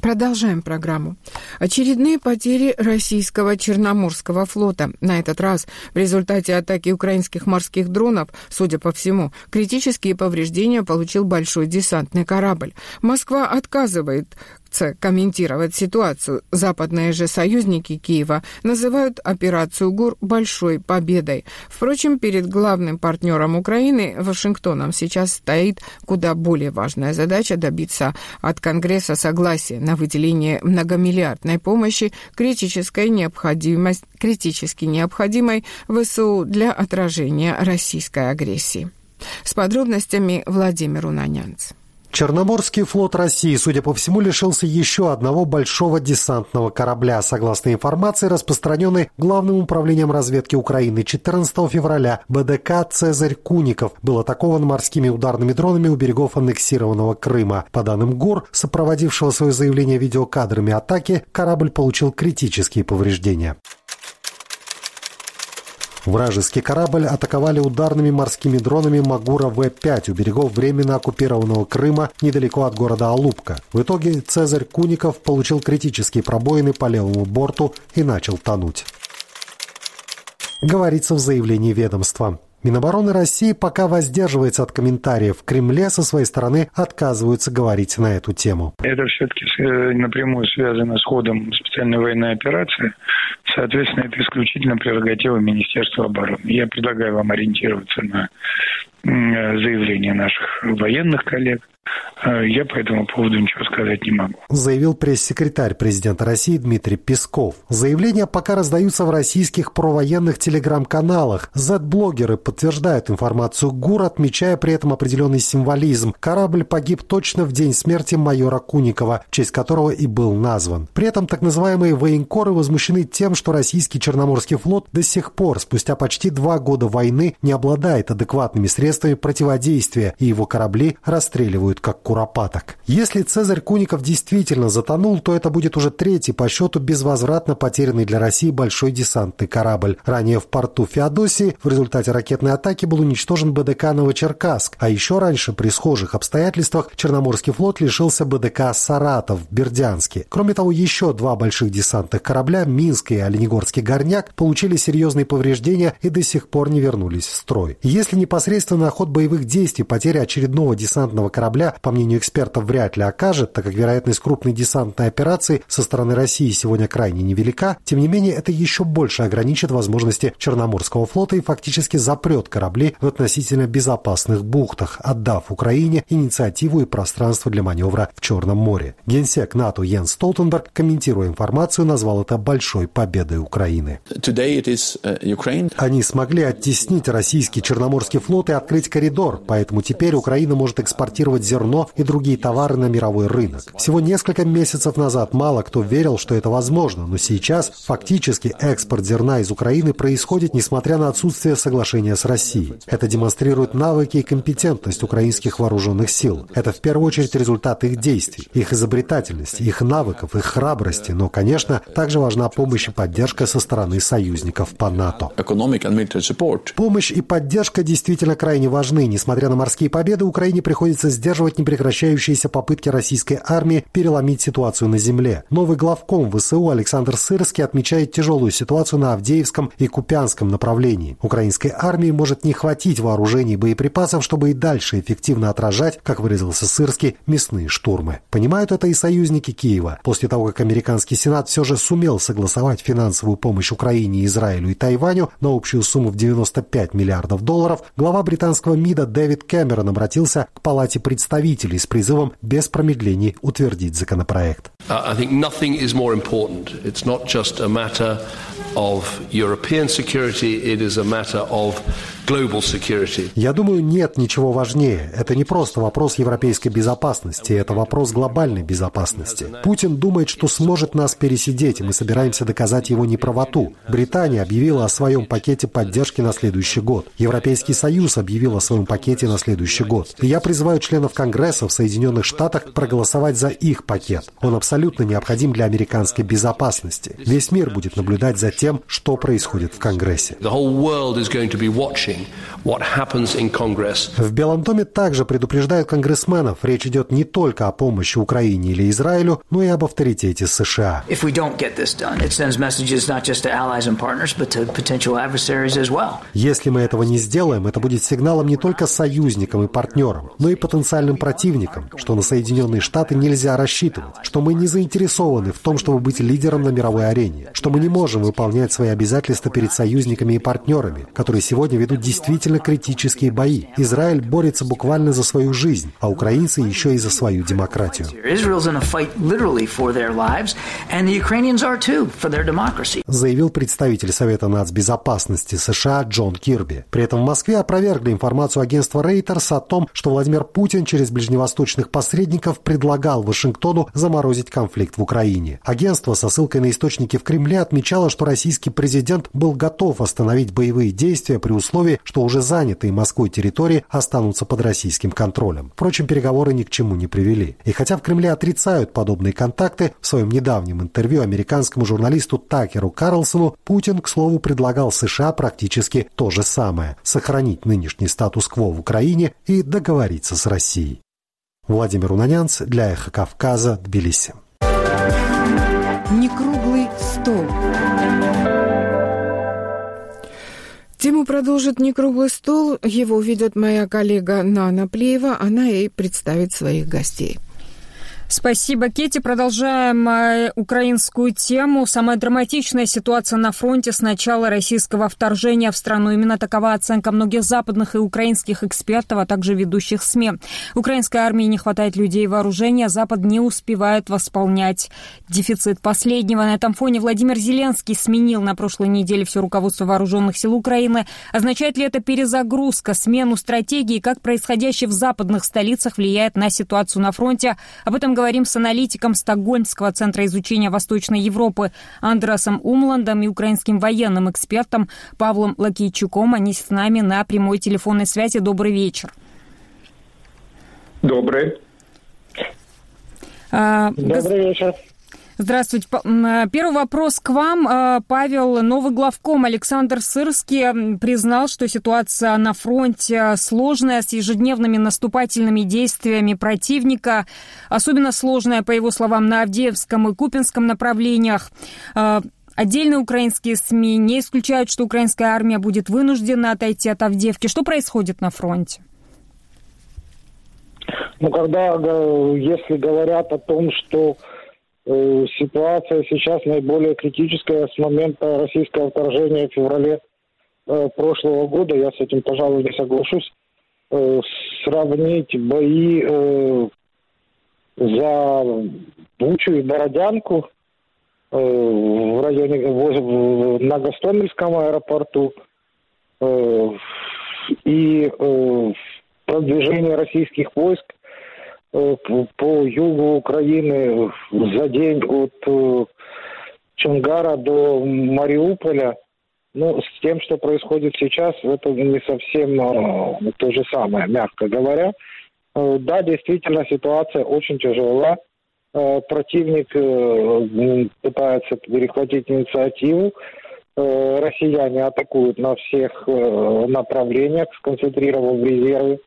Продолжаем программу. Очередные потери российского Черноморского флота. На этот раз в результате атаки украинских морских дронов, судя по всему, критические повреждения получил большой десантный корабль. Москва отказывает берутся комментировать ситуацию. Западные же союзники Киева называют операцию ГУР большой победой. Впрочем, перед главным партнером Украины, Вашингтоном, сейчас стоит куда более важная задача добиться от Конгресса согласия на выделение многомиллиардной помощи критической необходимость, критически необходимой ВСУ для отражения российской агрессии. С подробностями Владимир Унанянц. Черноморский флот России, судя по всему, лишился еще одного большого десантного корабля. Согласно информации, распространенной Главным управлением разведки Украины 14 февраля, БДК «Цезарь Куников» был атакован морскими ударными дронами у берегов аннексированного Крыма. По данным ГОР, сопроводившего свое заявление видеокадрами атаки, корабль получил критические повреждения. Вражеский корабль атаковали ударными морскими дронами Магура В-5 у берегов временно оккупированного Крыма недалеко от города Алупка. В итоге Цезарь Куников получил критические пробоины по левому борту и начал тонуть. Говорится в заявлении ведомства. Минобороны России пока воздерживается от комментариев. В Кремле со своей стороны отказываются говорить на эту тему. Это все-таки э, напрямую связано с ходом специальной военной операции. Соответственно, это исключительно прерогатива Министерства обороны. Я предлагаю вам ориентироваться на заявления наших военных коллег. А я по этому поводу ничего сказать не могу. Заявил пресс-секретарь президента России Дмитрий Песков. Заявления пока раздаются в российских провоенных телеграм-каналах. Z-блогеры подтверждают информацию ГУР, отмечая при этом определенный символизм. Корабль погиб точно в день смерти майора Куникова, в честь которого и был назван. При этом так называемые военкоры возмущены тем, что российский Черноморский флот до сих пор, спустя почти два года войны, не обладает адекватными средствами средствами противодействия, и его корабли расстреливают как куропаток. Если Цезарь Куников действительно затонул, то это будет уже третий по счету безвозвратно потерянный для России большой десантный корабль. Ранее в порту Феодосии в результате ракетной атаки был уничтожен БДК Новочеркасск, а еще раньше при схожих обстоятельствах Черноморский флот лишился БДК Саратов в Бердянске. Кроме того, еще два больших десантных корабля, Минск и Оленегорский горняк, получили серьезные повреждения и до сих пор не вернулись в строй. Если непосредственно на ход боевых действий потеря очередного десантного корабля, по мнению экспертов, вряд ли окажет, так как вероятность крупной десантной операции со стороны России сегодня крайне невелика, тем не менее это еще больше ограничит возможности Черноморского флота и фактически запрет корабли в относительно безопасных бухтах, отдав Украине инициативу и пространство для маневра в Черном море. Генсек НАТО Йенс Столтенберг, комментируя информацию, назвал это большой победой Украины. Uh, Они смогли оттеснить российский Черноморский флот и открыть открыть коридор, поэтому теперь Украина может экспортировать зерно и другие товары на мировой рынок. Всего несколько месяцев назад мало кто верил, что это возможно, но сейчас фактически экспорт зерна из Украины происходит, несмотря на отсутствие соглашения с Россией. Это демонстрирует навыки и компетентность украинских вооруженных сил. Это в первую очередь результат их действий, их изобретательности, их навыков, их храбрости, но, конечно, также важна помощь и поддержка со стороны союзников по НАТО. Помощь и поддержка действительно крайне крайне важны. Несмотря на морские победы, Украине приходится сдерживать непрекращающиеся попытки российской армии переломить ситуацию на земле. Новый главком ВСУ Александр Сырский отмечает тяжелую ситуацию на Авдеевском и Купянском направлении. Украинской армии может не хватить вооружений и боеприпасов, чтобы и дальше эффективно отражать, как выразился Сырский, мясные штурмы. Понимают это и союзники Киева. После того, как американский Сенат все же сумел согласовать финансовую помощь Украине, Израилю и Тайваню на общую сумму в 95 миллиардов долларов, глава британского британского МИДа Дэвид Кэмерон обратился к Палате представителей с призывом без промедлений утвердить законопроект. I is is я думаю, нет ничего важнее. Это не просто вопрос европейской безопасности, это вопрос глобальной безопасности. Путин думает, что сможет нас пересидеть, и мы собираемся доказать его неправоту. Британия объявила о своем пакете поддержки на следующий год. Европейский Союз объявил о своем пакете на следующий год. И я призываю членов Конгресса в Соединенных Штатах проголосовать за их пакет. Он абсолютно необходим для американской безопасности. Весь мир будет наблюдать за тем, что происходит в Конгрессе. watching what happens in Congress. В Белом доме также предупреждают конгрессменов, речь идет не только о помощи Украине или Израилю, но и об авторитете США. If we don't get this done, it sends messages not just to allies and partners, but to potential adversaries as well. Если мы этого не сделаем, это будет сигналом не только союзникам и партнерам, но и потенциальным противникам, что на Соединенные Штаты нельзя рассчитывать, что мы не заинтересованы в том, чтобы быть лидером на мировой арене, что мы не можем выполнять свои обязательства перед союзниками и партнерами, которые сегодня ведут действительно критические бои. Израиль борется буквально за свою жизнь, а украинцы еще и за свою демократию. Заявил представитель Совета нацбезопасности США Джон Кирби. При этом в Москве опровергли информацию агентства Reuters о том, что Владимир Путин через ближневосточных посредников предлагал Вашингтону заморозить конфликт в Украине. Агентство со ссылкой на источники в Кремле отмечало, что российский президент был готов остановить боевые действия при условии, что уже занятые Москвой территории останутся под российским контролем. Впрочем, переговоры ни к чему не привели. И хотя в Кремле отрицают подобные контакты, в своем недавнем интервью американскому журналисту Такеру Карлсону Путин, к слову, предлагал США практически то же самое – сохранить нынешний статус-кво в Украине и договориться с Россией. Владимир Унанянц для «Эхо Кавказа», Тбилиси. Некруглый Тему продолжит «Некруглый стол». Его ведет моя коллега Нана Плеева. Она и представит своих гостей. Спасибо, Кетти. Продолжаем э, украинскую тему. Самая драматичная ситуация на фронте с начала российского вторжения в страну. Именно такова оценка многих западных и украинских экспертов, а также ведущих СМИ. Украинской армии не хватает людей и вооружения, Запад не успевает восполнять дефицит последнего. На этом фоне Владимир Зеленский сменил на прошлой неделе все руководство вооруженных сил Украины. Означает ли это перезагрузка, смену стратегии, как происходящее в западных столицах влияет на ситуацию на фронте? Об этом говорим с аналитиком Стокгольмского центра изучения Восточной Европы Андресом Умландом и украинским военным экспертом Павлом Лакейчуком. Они с нами на прямой телефонной связи. Добрый вечер. Добрый. А, Добрый вечер. Здравствуйте. Э, первый вопрос к вам. Э, Павел, новый главком Александр Сырский признал, что ситуация на фронте сложная, с ежедневными наступательными действиями противника. Особенно сложная, по его словам, на Авдеевском и Купинском направлениях. Э, отдельные украинские СМИ не исключают, что украинская армия будет вынуждена отойти от Авдеевки. Что происходит на фронте? Ну, когда, если говорят о том, что ситуация сейчас наиболее критическая с момента российского вторжения в феврале э, прошлого года. Я с этим, пожалуй, не соглашусь. Э, сравнить бои за Бучу и Бородянку в районе на Гастомельском аэропорту и продвижение российских войск Э, по югу Украины за день от э, Чунгара до Мариуполя, ну, с тем, что происходит сейчас, это не совсем э, то же самое, мягко говоря. Э, да, действительно, ситуация очень тяжела. Э, противник э, пытается перехватить инициативу. Э, россияне атакуют на всех э, направлениях, сконцентрировав резервы.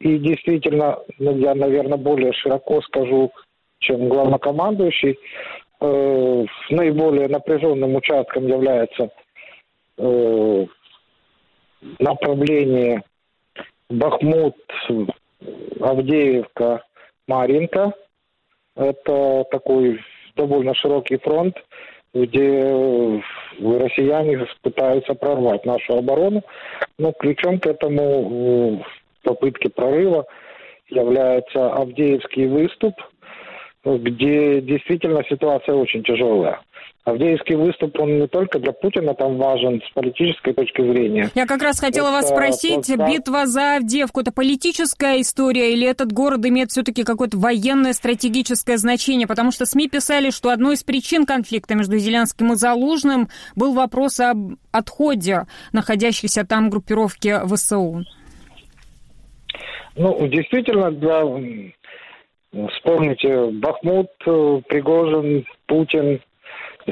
И действительно, ну, я, наверное, более широко скажу, чем главнокомандующий, э, наиболее напряженным участком является э, направление Бахмут, Авдеевка, Маринка. Это такой довольно широкий фронт, где россияне пытаются прорвать нашу оборону. Но ключом к этому попытки прорыва является Авдеевский выступ, где действительно ситуация очень тяжелая. Авдеевский выступ, он не только для Путина там важен с политической точки зрения. Я как раз хотела это вас спросить, просто... битва за Авдеевку, это политическая история или этот город имеет все-таки какое-то военное стратегическое значение? Потому что СМИ писали, что одной из причин конфликта между Зеленским и Залужным был вопрос об отходе находящейся там группировки ВСУ. Ну, действительно, для... Вспомните, Бахмут, э, Пригожин, Путин,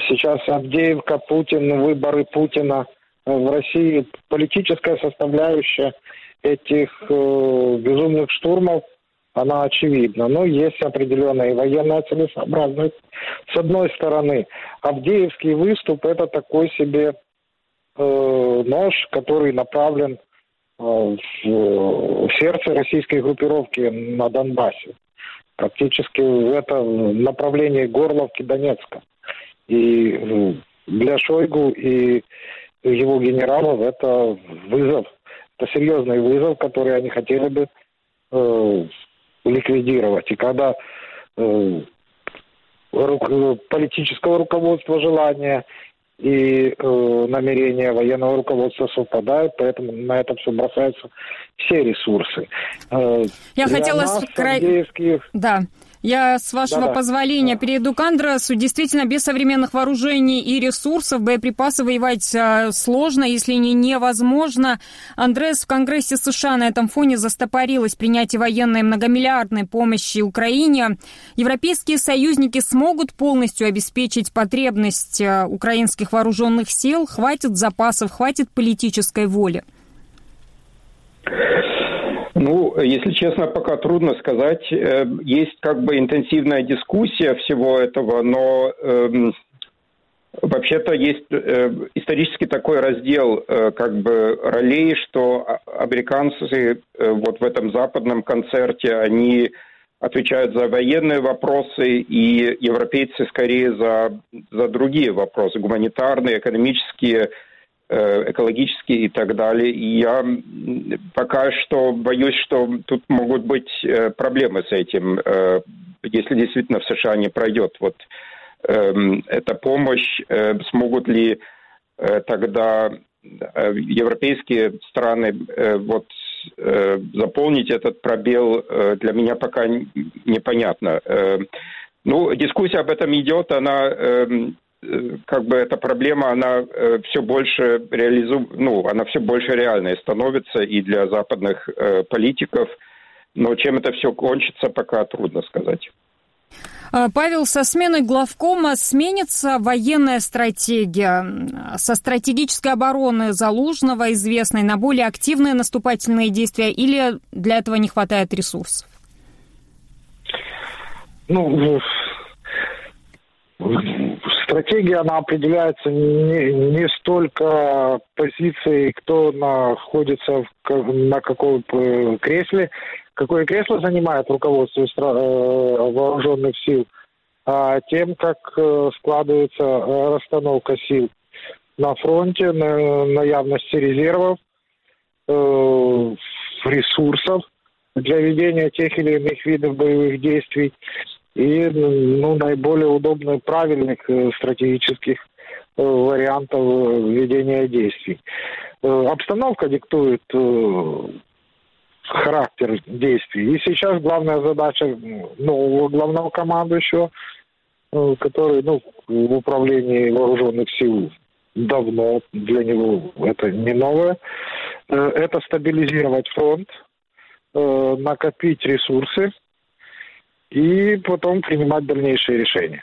сейчас Авдеевка, Путин, выборы Путина. в России политическая составляющая этих э, безумных штурмов, она очевидна. Но есть определенная военная целесообразность. С одной стороны, Авдеевский выступ – это такой себе э, нож, который направлен э, в, в сердце российской группировки на Донбассе. Практически это направлении Горловки Донецка. И э, для Шойгу и его генералов это вызов, это серьезный вызов, который они хотели бы э, ликвидировать. И когда э, ру, политического руководства желания и э, намерения военного руководства совпадают, поэтому на это все бросаются все ресурсы. Э, Я хотела... Нас, край... Да. Я, с вашего Да-да. позволения, перейду к Андресу. Действительно, без современных вооружений и ресурсов боеприпасы воевать а, сложно, если не невозможно. Андрес в Конгрессе США на этом фоне застопорилось принятие военной многомиллиардной помощи Украине. Европейские союзники смогут полностью обеспечить потребность а, украинских вооруженных сил? Хватит запасов, хватит политической воли? Ну, если честно, пока трудно сказать. Э, есть как бы интенсивная дискуссия всего этого, но эм, Вообще-то есть э, исторически такой раздел э, как бы ролей, что американцы э, вот в этом западном концерте, они отвечают за военные вопросы, и европейцы скорее за, за другие вопросы, гуманитарные, экономические, экологические и так далее. И я пока что боюсь, что тут могут быть э, проблемы с этим, э, если действительно в США не пройдет вот эм, эта помощь, смогут ли тогда европейские страны вот заполнить этот пробел, для меня пока непонятно. Ну, дискуссия об этом идет, она эм, как бы эта проблема, она э, все больше реализу... ну, она все больше реальной становится и для западных э, политиков. Но чем это все кончится, пока трудно сказать. А, Павел, со сменой главкома сменится военная стратегия. Со стратегической обороны Залужного, известной, на более активные наступательные действия или для этого не хватает ресурсов? Ну, стратегия, она определяется не, не столько позицией, кто находится в, на каком кресле, какое кресло занимает руководство э, вооруженных сил, а тем, как э, складывается э, расстановка сил на фронте, на наявности резервов, ресурсов для ведения тех или иных видов боевых действий и ну, наиболее удобных, правильных э, стратегических э, вариантов э, ведения действий. Обстановка диктует характер действий. И сейчас главная задача нового главного командующего, который ну, в управлении вооруженных сил давно, для него это не новое, это стабилизировать фронт, накопить ресурсы, и потом принимать дальнейшие решения.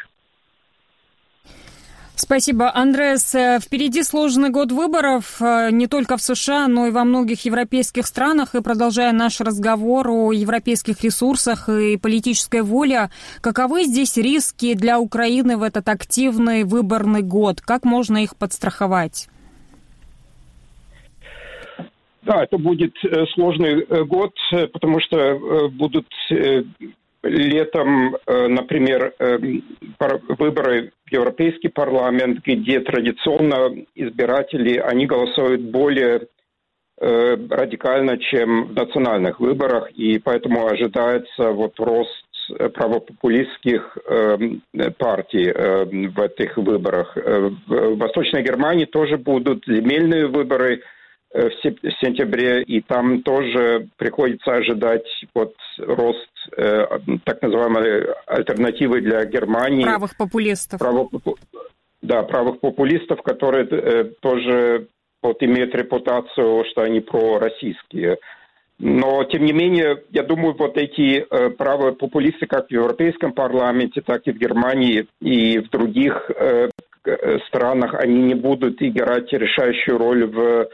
Спасибо, Андрес. Э, впереди сложный год выборов э, не только в США, но и во многих европейских странах. И продолжая наш разговор о европейских ресурсах и политической воле, каковы здесь риски для Украины в этот активный выборный год? Как можно их подстраховать? Да, это будет э, сложный год, потому что будут летом, э, например, э, выборы в Европейский парламент, где традиционно избиратели, они голосуют более э, радикально, чем в национальных выборах, и поэтому ожидается вот рост правопопулистских партий в этих выборах. В Восточной Германии тоже будут земельные выборы – в сентябре, и там тоже приходится ожидать вот рост э, так называемой альтернативы для Германии. Правых популистов. Право, да, правых популистов, которые э, тоже вот имеют репутацию, что они пророссийские. Но, тем не менее, я думаю, вот эти э, правые популисты как в Европейском парламенте, так и в Германии и в других э, странах, они не будут играть решающую роль в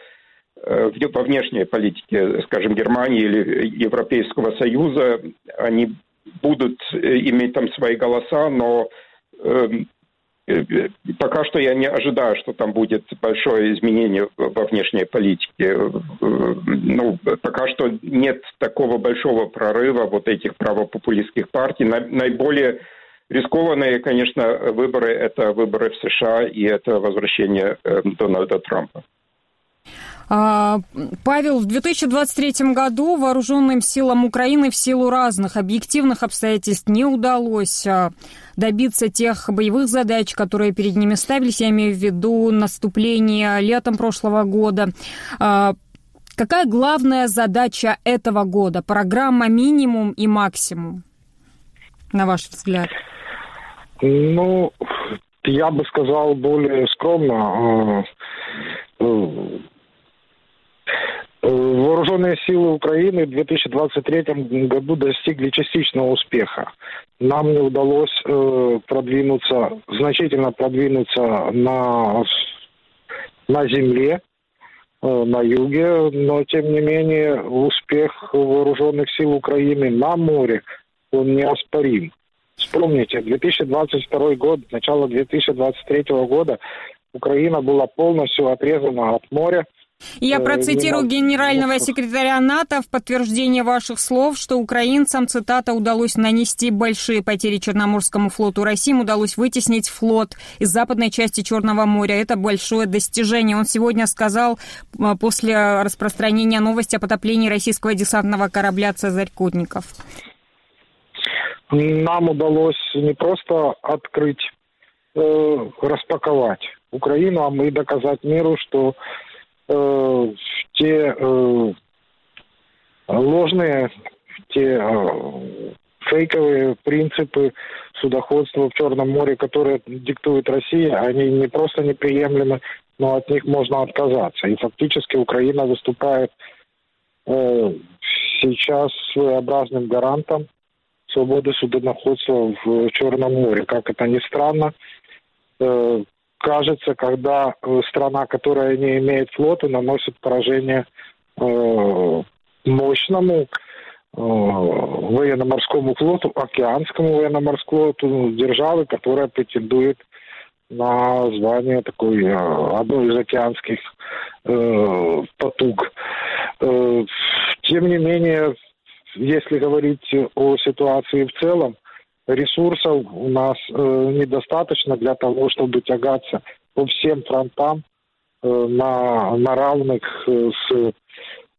во внешней политике, скажем, Германии или Европейского Союза, они будут иметь там свои голоса, но эм, пока что я не ожидаю, что там будет большое изменение во внешней политике. Ну, пока что нет такого большого прорыва вот этих правопопулистских партий. Наиболее рискованные, конечно, выборы – это выборы в США и это возвращение эм, Дональда Трампа. А, Павел, в 2023 году вооруженным силам Украины в силу разных объективных обстоятельств не удалось а, добиться тех боевых задач, которые перед ними ставились, я имею в виду наступление летом прошлого года. А, какая главная задача этого года? Программа минимум и максимум, на ваш взгляд? Ну, я бы сказал более скромно. Вооруженные силы Украины в 2023 году достигли частичного успеха. Нам не удалось э, продвинуться, значительно продвинуться на, на земле, э, на юге, но тем не менее успех вооруженных сил Украины на море, он неоспорим. Вспомните, 2022 год, начало 2023 года Украина была полностью отрезана от моря – я э, процитирую генерального секретаря НАТО в подтверждение ваших слов, что украинцам, цитата, удалось нанести большие потери Черноморскому флоту России, им удалось вытеснить флот из западной части Черного моря. Это большое достижение. Он сегодня сказал э, после распространения новости о потоплении российского десантного корабля «Цезарь Кутников». Нам удалось не просто открыть, э, распаковать Украину, а мы доказать миру, что э, те э, ложные, те э, фейковые принципы судоходства в Черном море, которые диктует Россия, они не просто неприемлемы, но от них можно отказаться. И фактически Украина выступает э, сейчас своеобразным гарантом свободы судоходства в Черном море. Как это ни странно, э, кажется, когда э, страна, которая не имеет флота, наносит поражение э, мощному э, военно-морскому флоту, океанскому военно-морскому флоту державы, которая претендует на звание такой одной из океанских потуг. Тем не менее, если говорить о ситуации в целом, ресурсов у нас э, недостаточно для того, чтобы тягаться по всем фронтам э, на, на равных э, с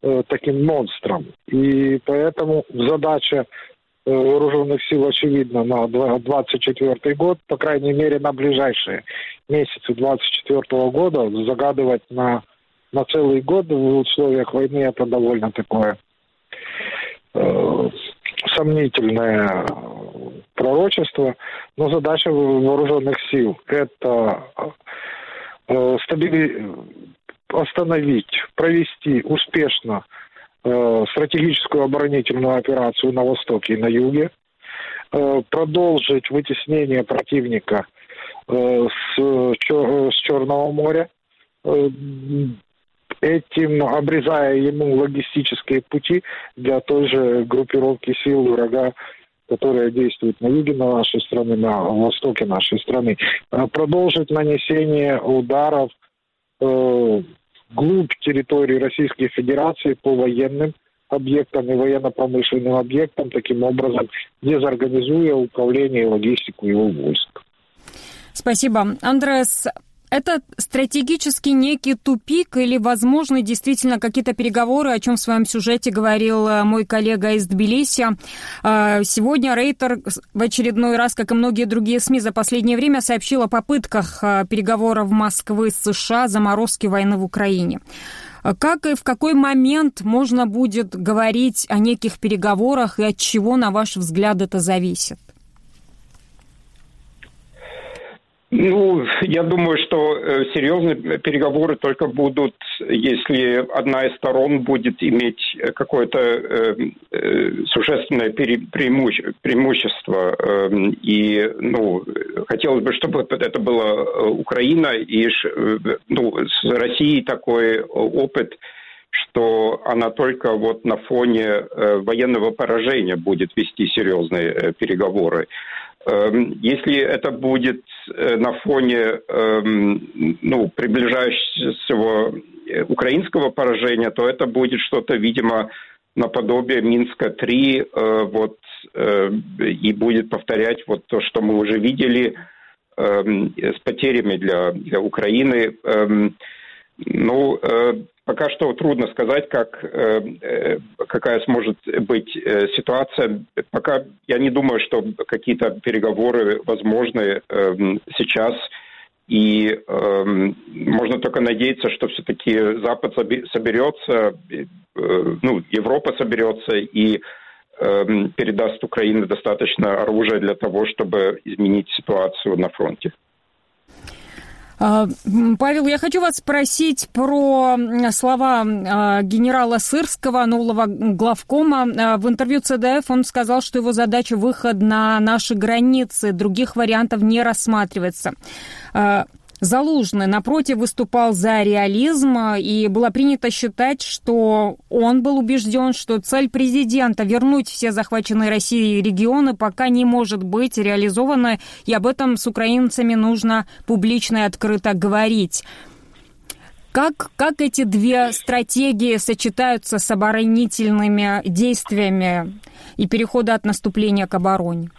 э, таким монстром. И поэтому задача э, вооруженных сил очевидна на 2024 год, по крайней мере на ближайшие месяцы 2024 года загадывать на, на целый год в условиях войны это довольно такое э, сомнительное пророчество, но задача вооруженных сил – это э, стабили... остановить, провести успешно э, стратегическую оборонительную операцию на Востоке и на Юге, э, продолжить вытеснение противника с, чер... с Черного моря, этим обрезая ему логистические пути для той же группировки сил врага которая действует на юге нашей страны, на востоке нашей страны, э, продолжить нанесение ударов э, глубь территории Российской Федерации по военным объектам и военно-промышленным объектам, таким образом дезорганизуя управление и логистику его войск. Спасибо. Андрес, это стратегически некий тупик или, возможно, действительно какие-то переговоры, о чем в своем сюжете говорил э, мой коллега из Тбилиси. Э, сегодня Рейтер в очередной раз, как и многие другие СМИ за последнее время, сообщил о попытках э, переговоров Москвы с США заморозки войны в Украине. Как и в какой момент можно будет говорить о неких переговорах и от чего, на ваш взгляд, это зависит? Ну, я думаю, что э, серьезные переговоры только будут, если одна из сторон будет иметь какое-то э, э, существенное преимущество. Эм, и, ну, хотелось бы, чтобы это была Украина, и, ну, с Россией такой опыт что она только вот на фоне военного поражения будет вести серьезные переговоры. Эм, если это будет э, на фоне эм, ну, приближающегося э, украинского поражения, то это будет что-то, видимо, наподобие Минска-3, э, вот, и будет повторять вот то, что мы уже видели эм, с потерями для, для Украины. Ну, Пока что трудно сказать, как, э, э, какая сможет быть э, ситуация. Пока я не думаю, что какие-то переговоры возможны сейчас. И можно только надеяться, что все-таки Запад соберется, ну, Европа соберется и передаст Украине достаточно оружия для того, чтобы изменить ситуацию на фронте. А, Павел, я хочу вас спросить про слова а, генерала Сырского, нового главкома. А, в интервью ЦДФ он сказал, что его задача выход на наши границы, других вариантов не рассматривается. Залужный, напротив, выступал за реализм, и было принято считать, что он был убежден, что цель президента вернуть все захваченные Россией регионы пока не может быть реализована, и об этом с украинцами нужно публично и открыто говорить. Как, как эти две стратегии сочетаются с оборонительными действиями и перехода от наступления к обороне?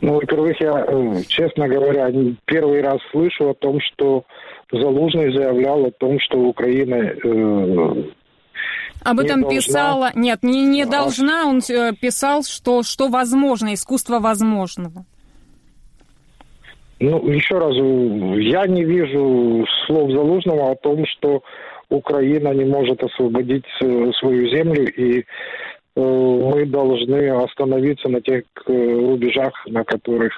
Ну, во-первых, я, э, честно говоря, первый раз слышу о том, что Залужный заявлял о том, что Украина э, об этом должна... писала... Нет, не, не а... должна. Он э, писал, что, что возможно, искусство возможного. Ну, еще раз, я не вижу слов Залужного о том, что Украина не может освободить э, свою землю и мы должны остановиться на тех э, рубежах, на которых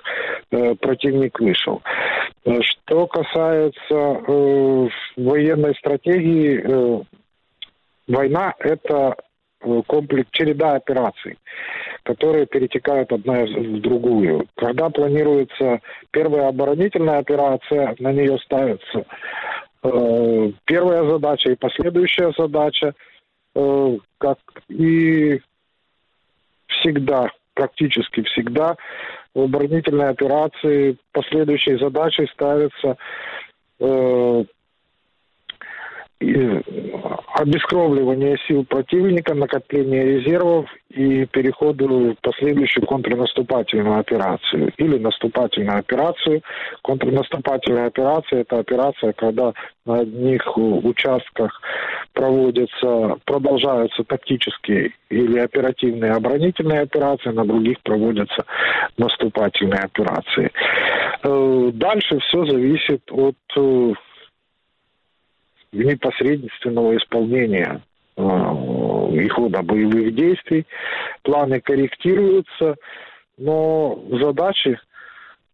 э, противник вышел. Что касается военной стратегии, война – это комплекс, череда операций, которые перетекают одна в другую. Когда планируется первая оборонительная операция, на нее ставится первая задача и последующая задача, как и всегда, практически всегда в оборонительной операции последующей задачей ставится э, обескровливание сил противника, накопление резервов и переходу в последующую контрнаступательную операцию или наступательную операцию. Контрнаступательная операция – это операция, когда на одних участках проводятся, продолжаются тактические или оперативные оборонительные операции, на других проводятся наступательные операции. Э, дальше все зависит от э, непосредственного исполнения э, и хода боевых действий. Планы корректируются, но задачи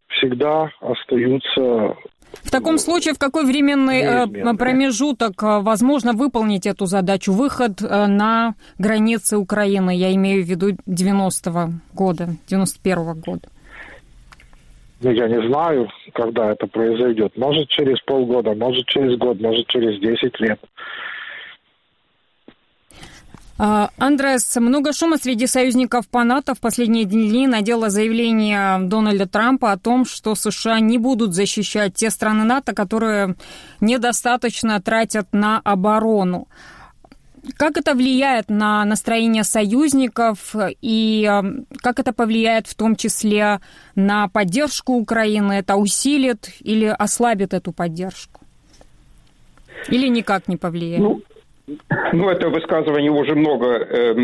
всегда остаются в таком случае, в какой временный э, промежуток э, возможно выполнить эту задачу? Выход на границы Украины, я имею в виду 90-го года, 91-го года. Ну, я не знаю, когда это произойдет. Может, через полгода, может, через год, может, через 10 лет. А, Андрес, много шума среди союзников по НАТО в последние дни надело заявление Дональда Трампа о том, что США не будут защищать те страны НАТО, которые недостаточно тратят на оборону. Как это влияет на настроение союзников и эм, как это повлияет в том числе на поддержку Украины? Это усилит или ослабит эту поддержку? Или никак не повлияет? Ну, ну это высказывание уже много э,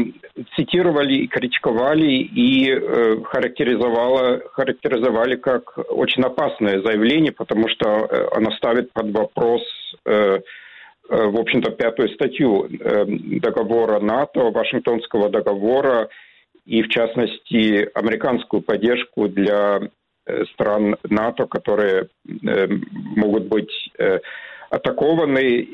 цитировали критиковали и э, характеризовало, характеризовали как очень опасное заявление, потому что э, оно ставит под вопрос Э, в общем-то, пятую статью э, договора НАТО, Вашингтонского договора, и, в частности, американскую поддержку для стран НАТО, которые могут быть атакованы.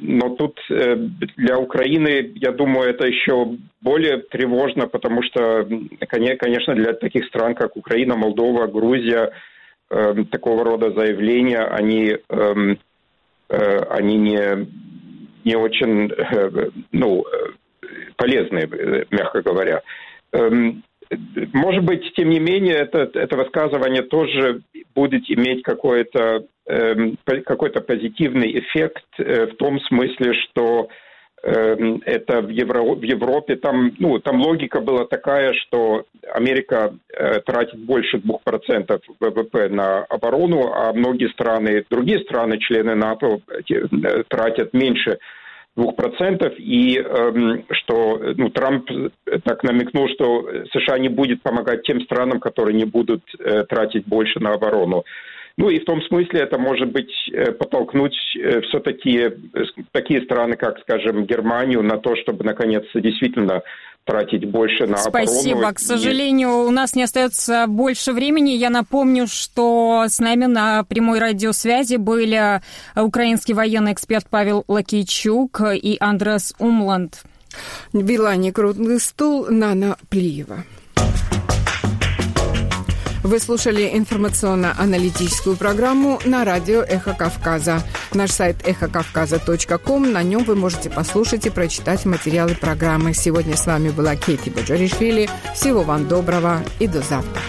Но тут для Украины, я думаю, это еще более тревожно, потому что, конечно, для таких стран, как Украина, Молдова, Грузия, такого рода заявления, они, они не, не очень ну, полезные, мягко говоря. Может быть, тем не менее, это, это высказывание тоже будет иметь какой-то э, какой-то позитивный эффект э, в том смысле, что э, это в, Евро, в Европе там, ну, там логика была такая, что Америка э, тратит больше 2% ВВП на оборону, а многие страны, другие страны, члены НАТО, э, тратят меньше 2%, и э, что ну, Трамп так намекнул, что США не будет помогать тем странам, которые не будут э, тратить больше на оборону. Ну и в том смысле это может быть э, подтолкнуть э, все-таки э, такие страны, как, скажем, Германию, на то, чтобы наконец-то действительно тратить больше на Спасибо. оборону. К сожалению, у нас не остается больше времени. Я напомню, что с нами на прямой радиосвязи были украинский военный эксперт Павел Лакейчук и Андрес Умланд. Вела некрутный стул Нана Плиева. Вы слушали информационно-аналитическую программу на радио «Эхо Кавказа». Наш сайт эхокавказа.ком. На нем вы можете послушать и прочитать материалы программы. Сегодня с вами была Кейти Баджаришвили. Всего вам доброго и до завтра.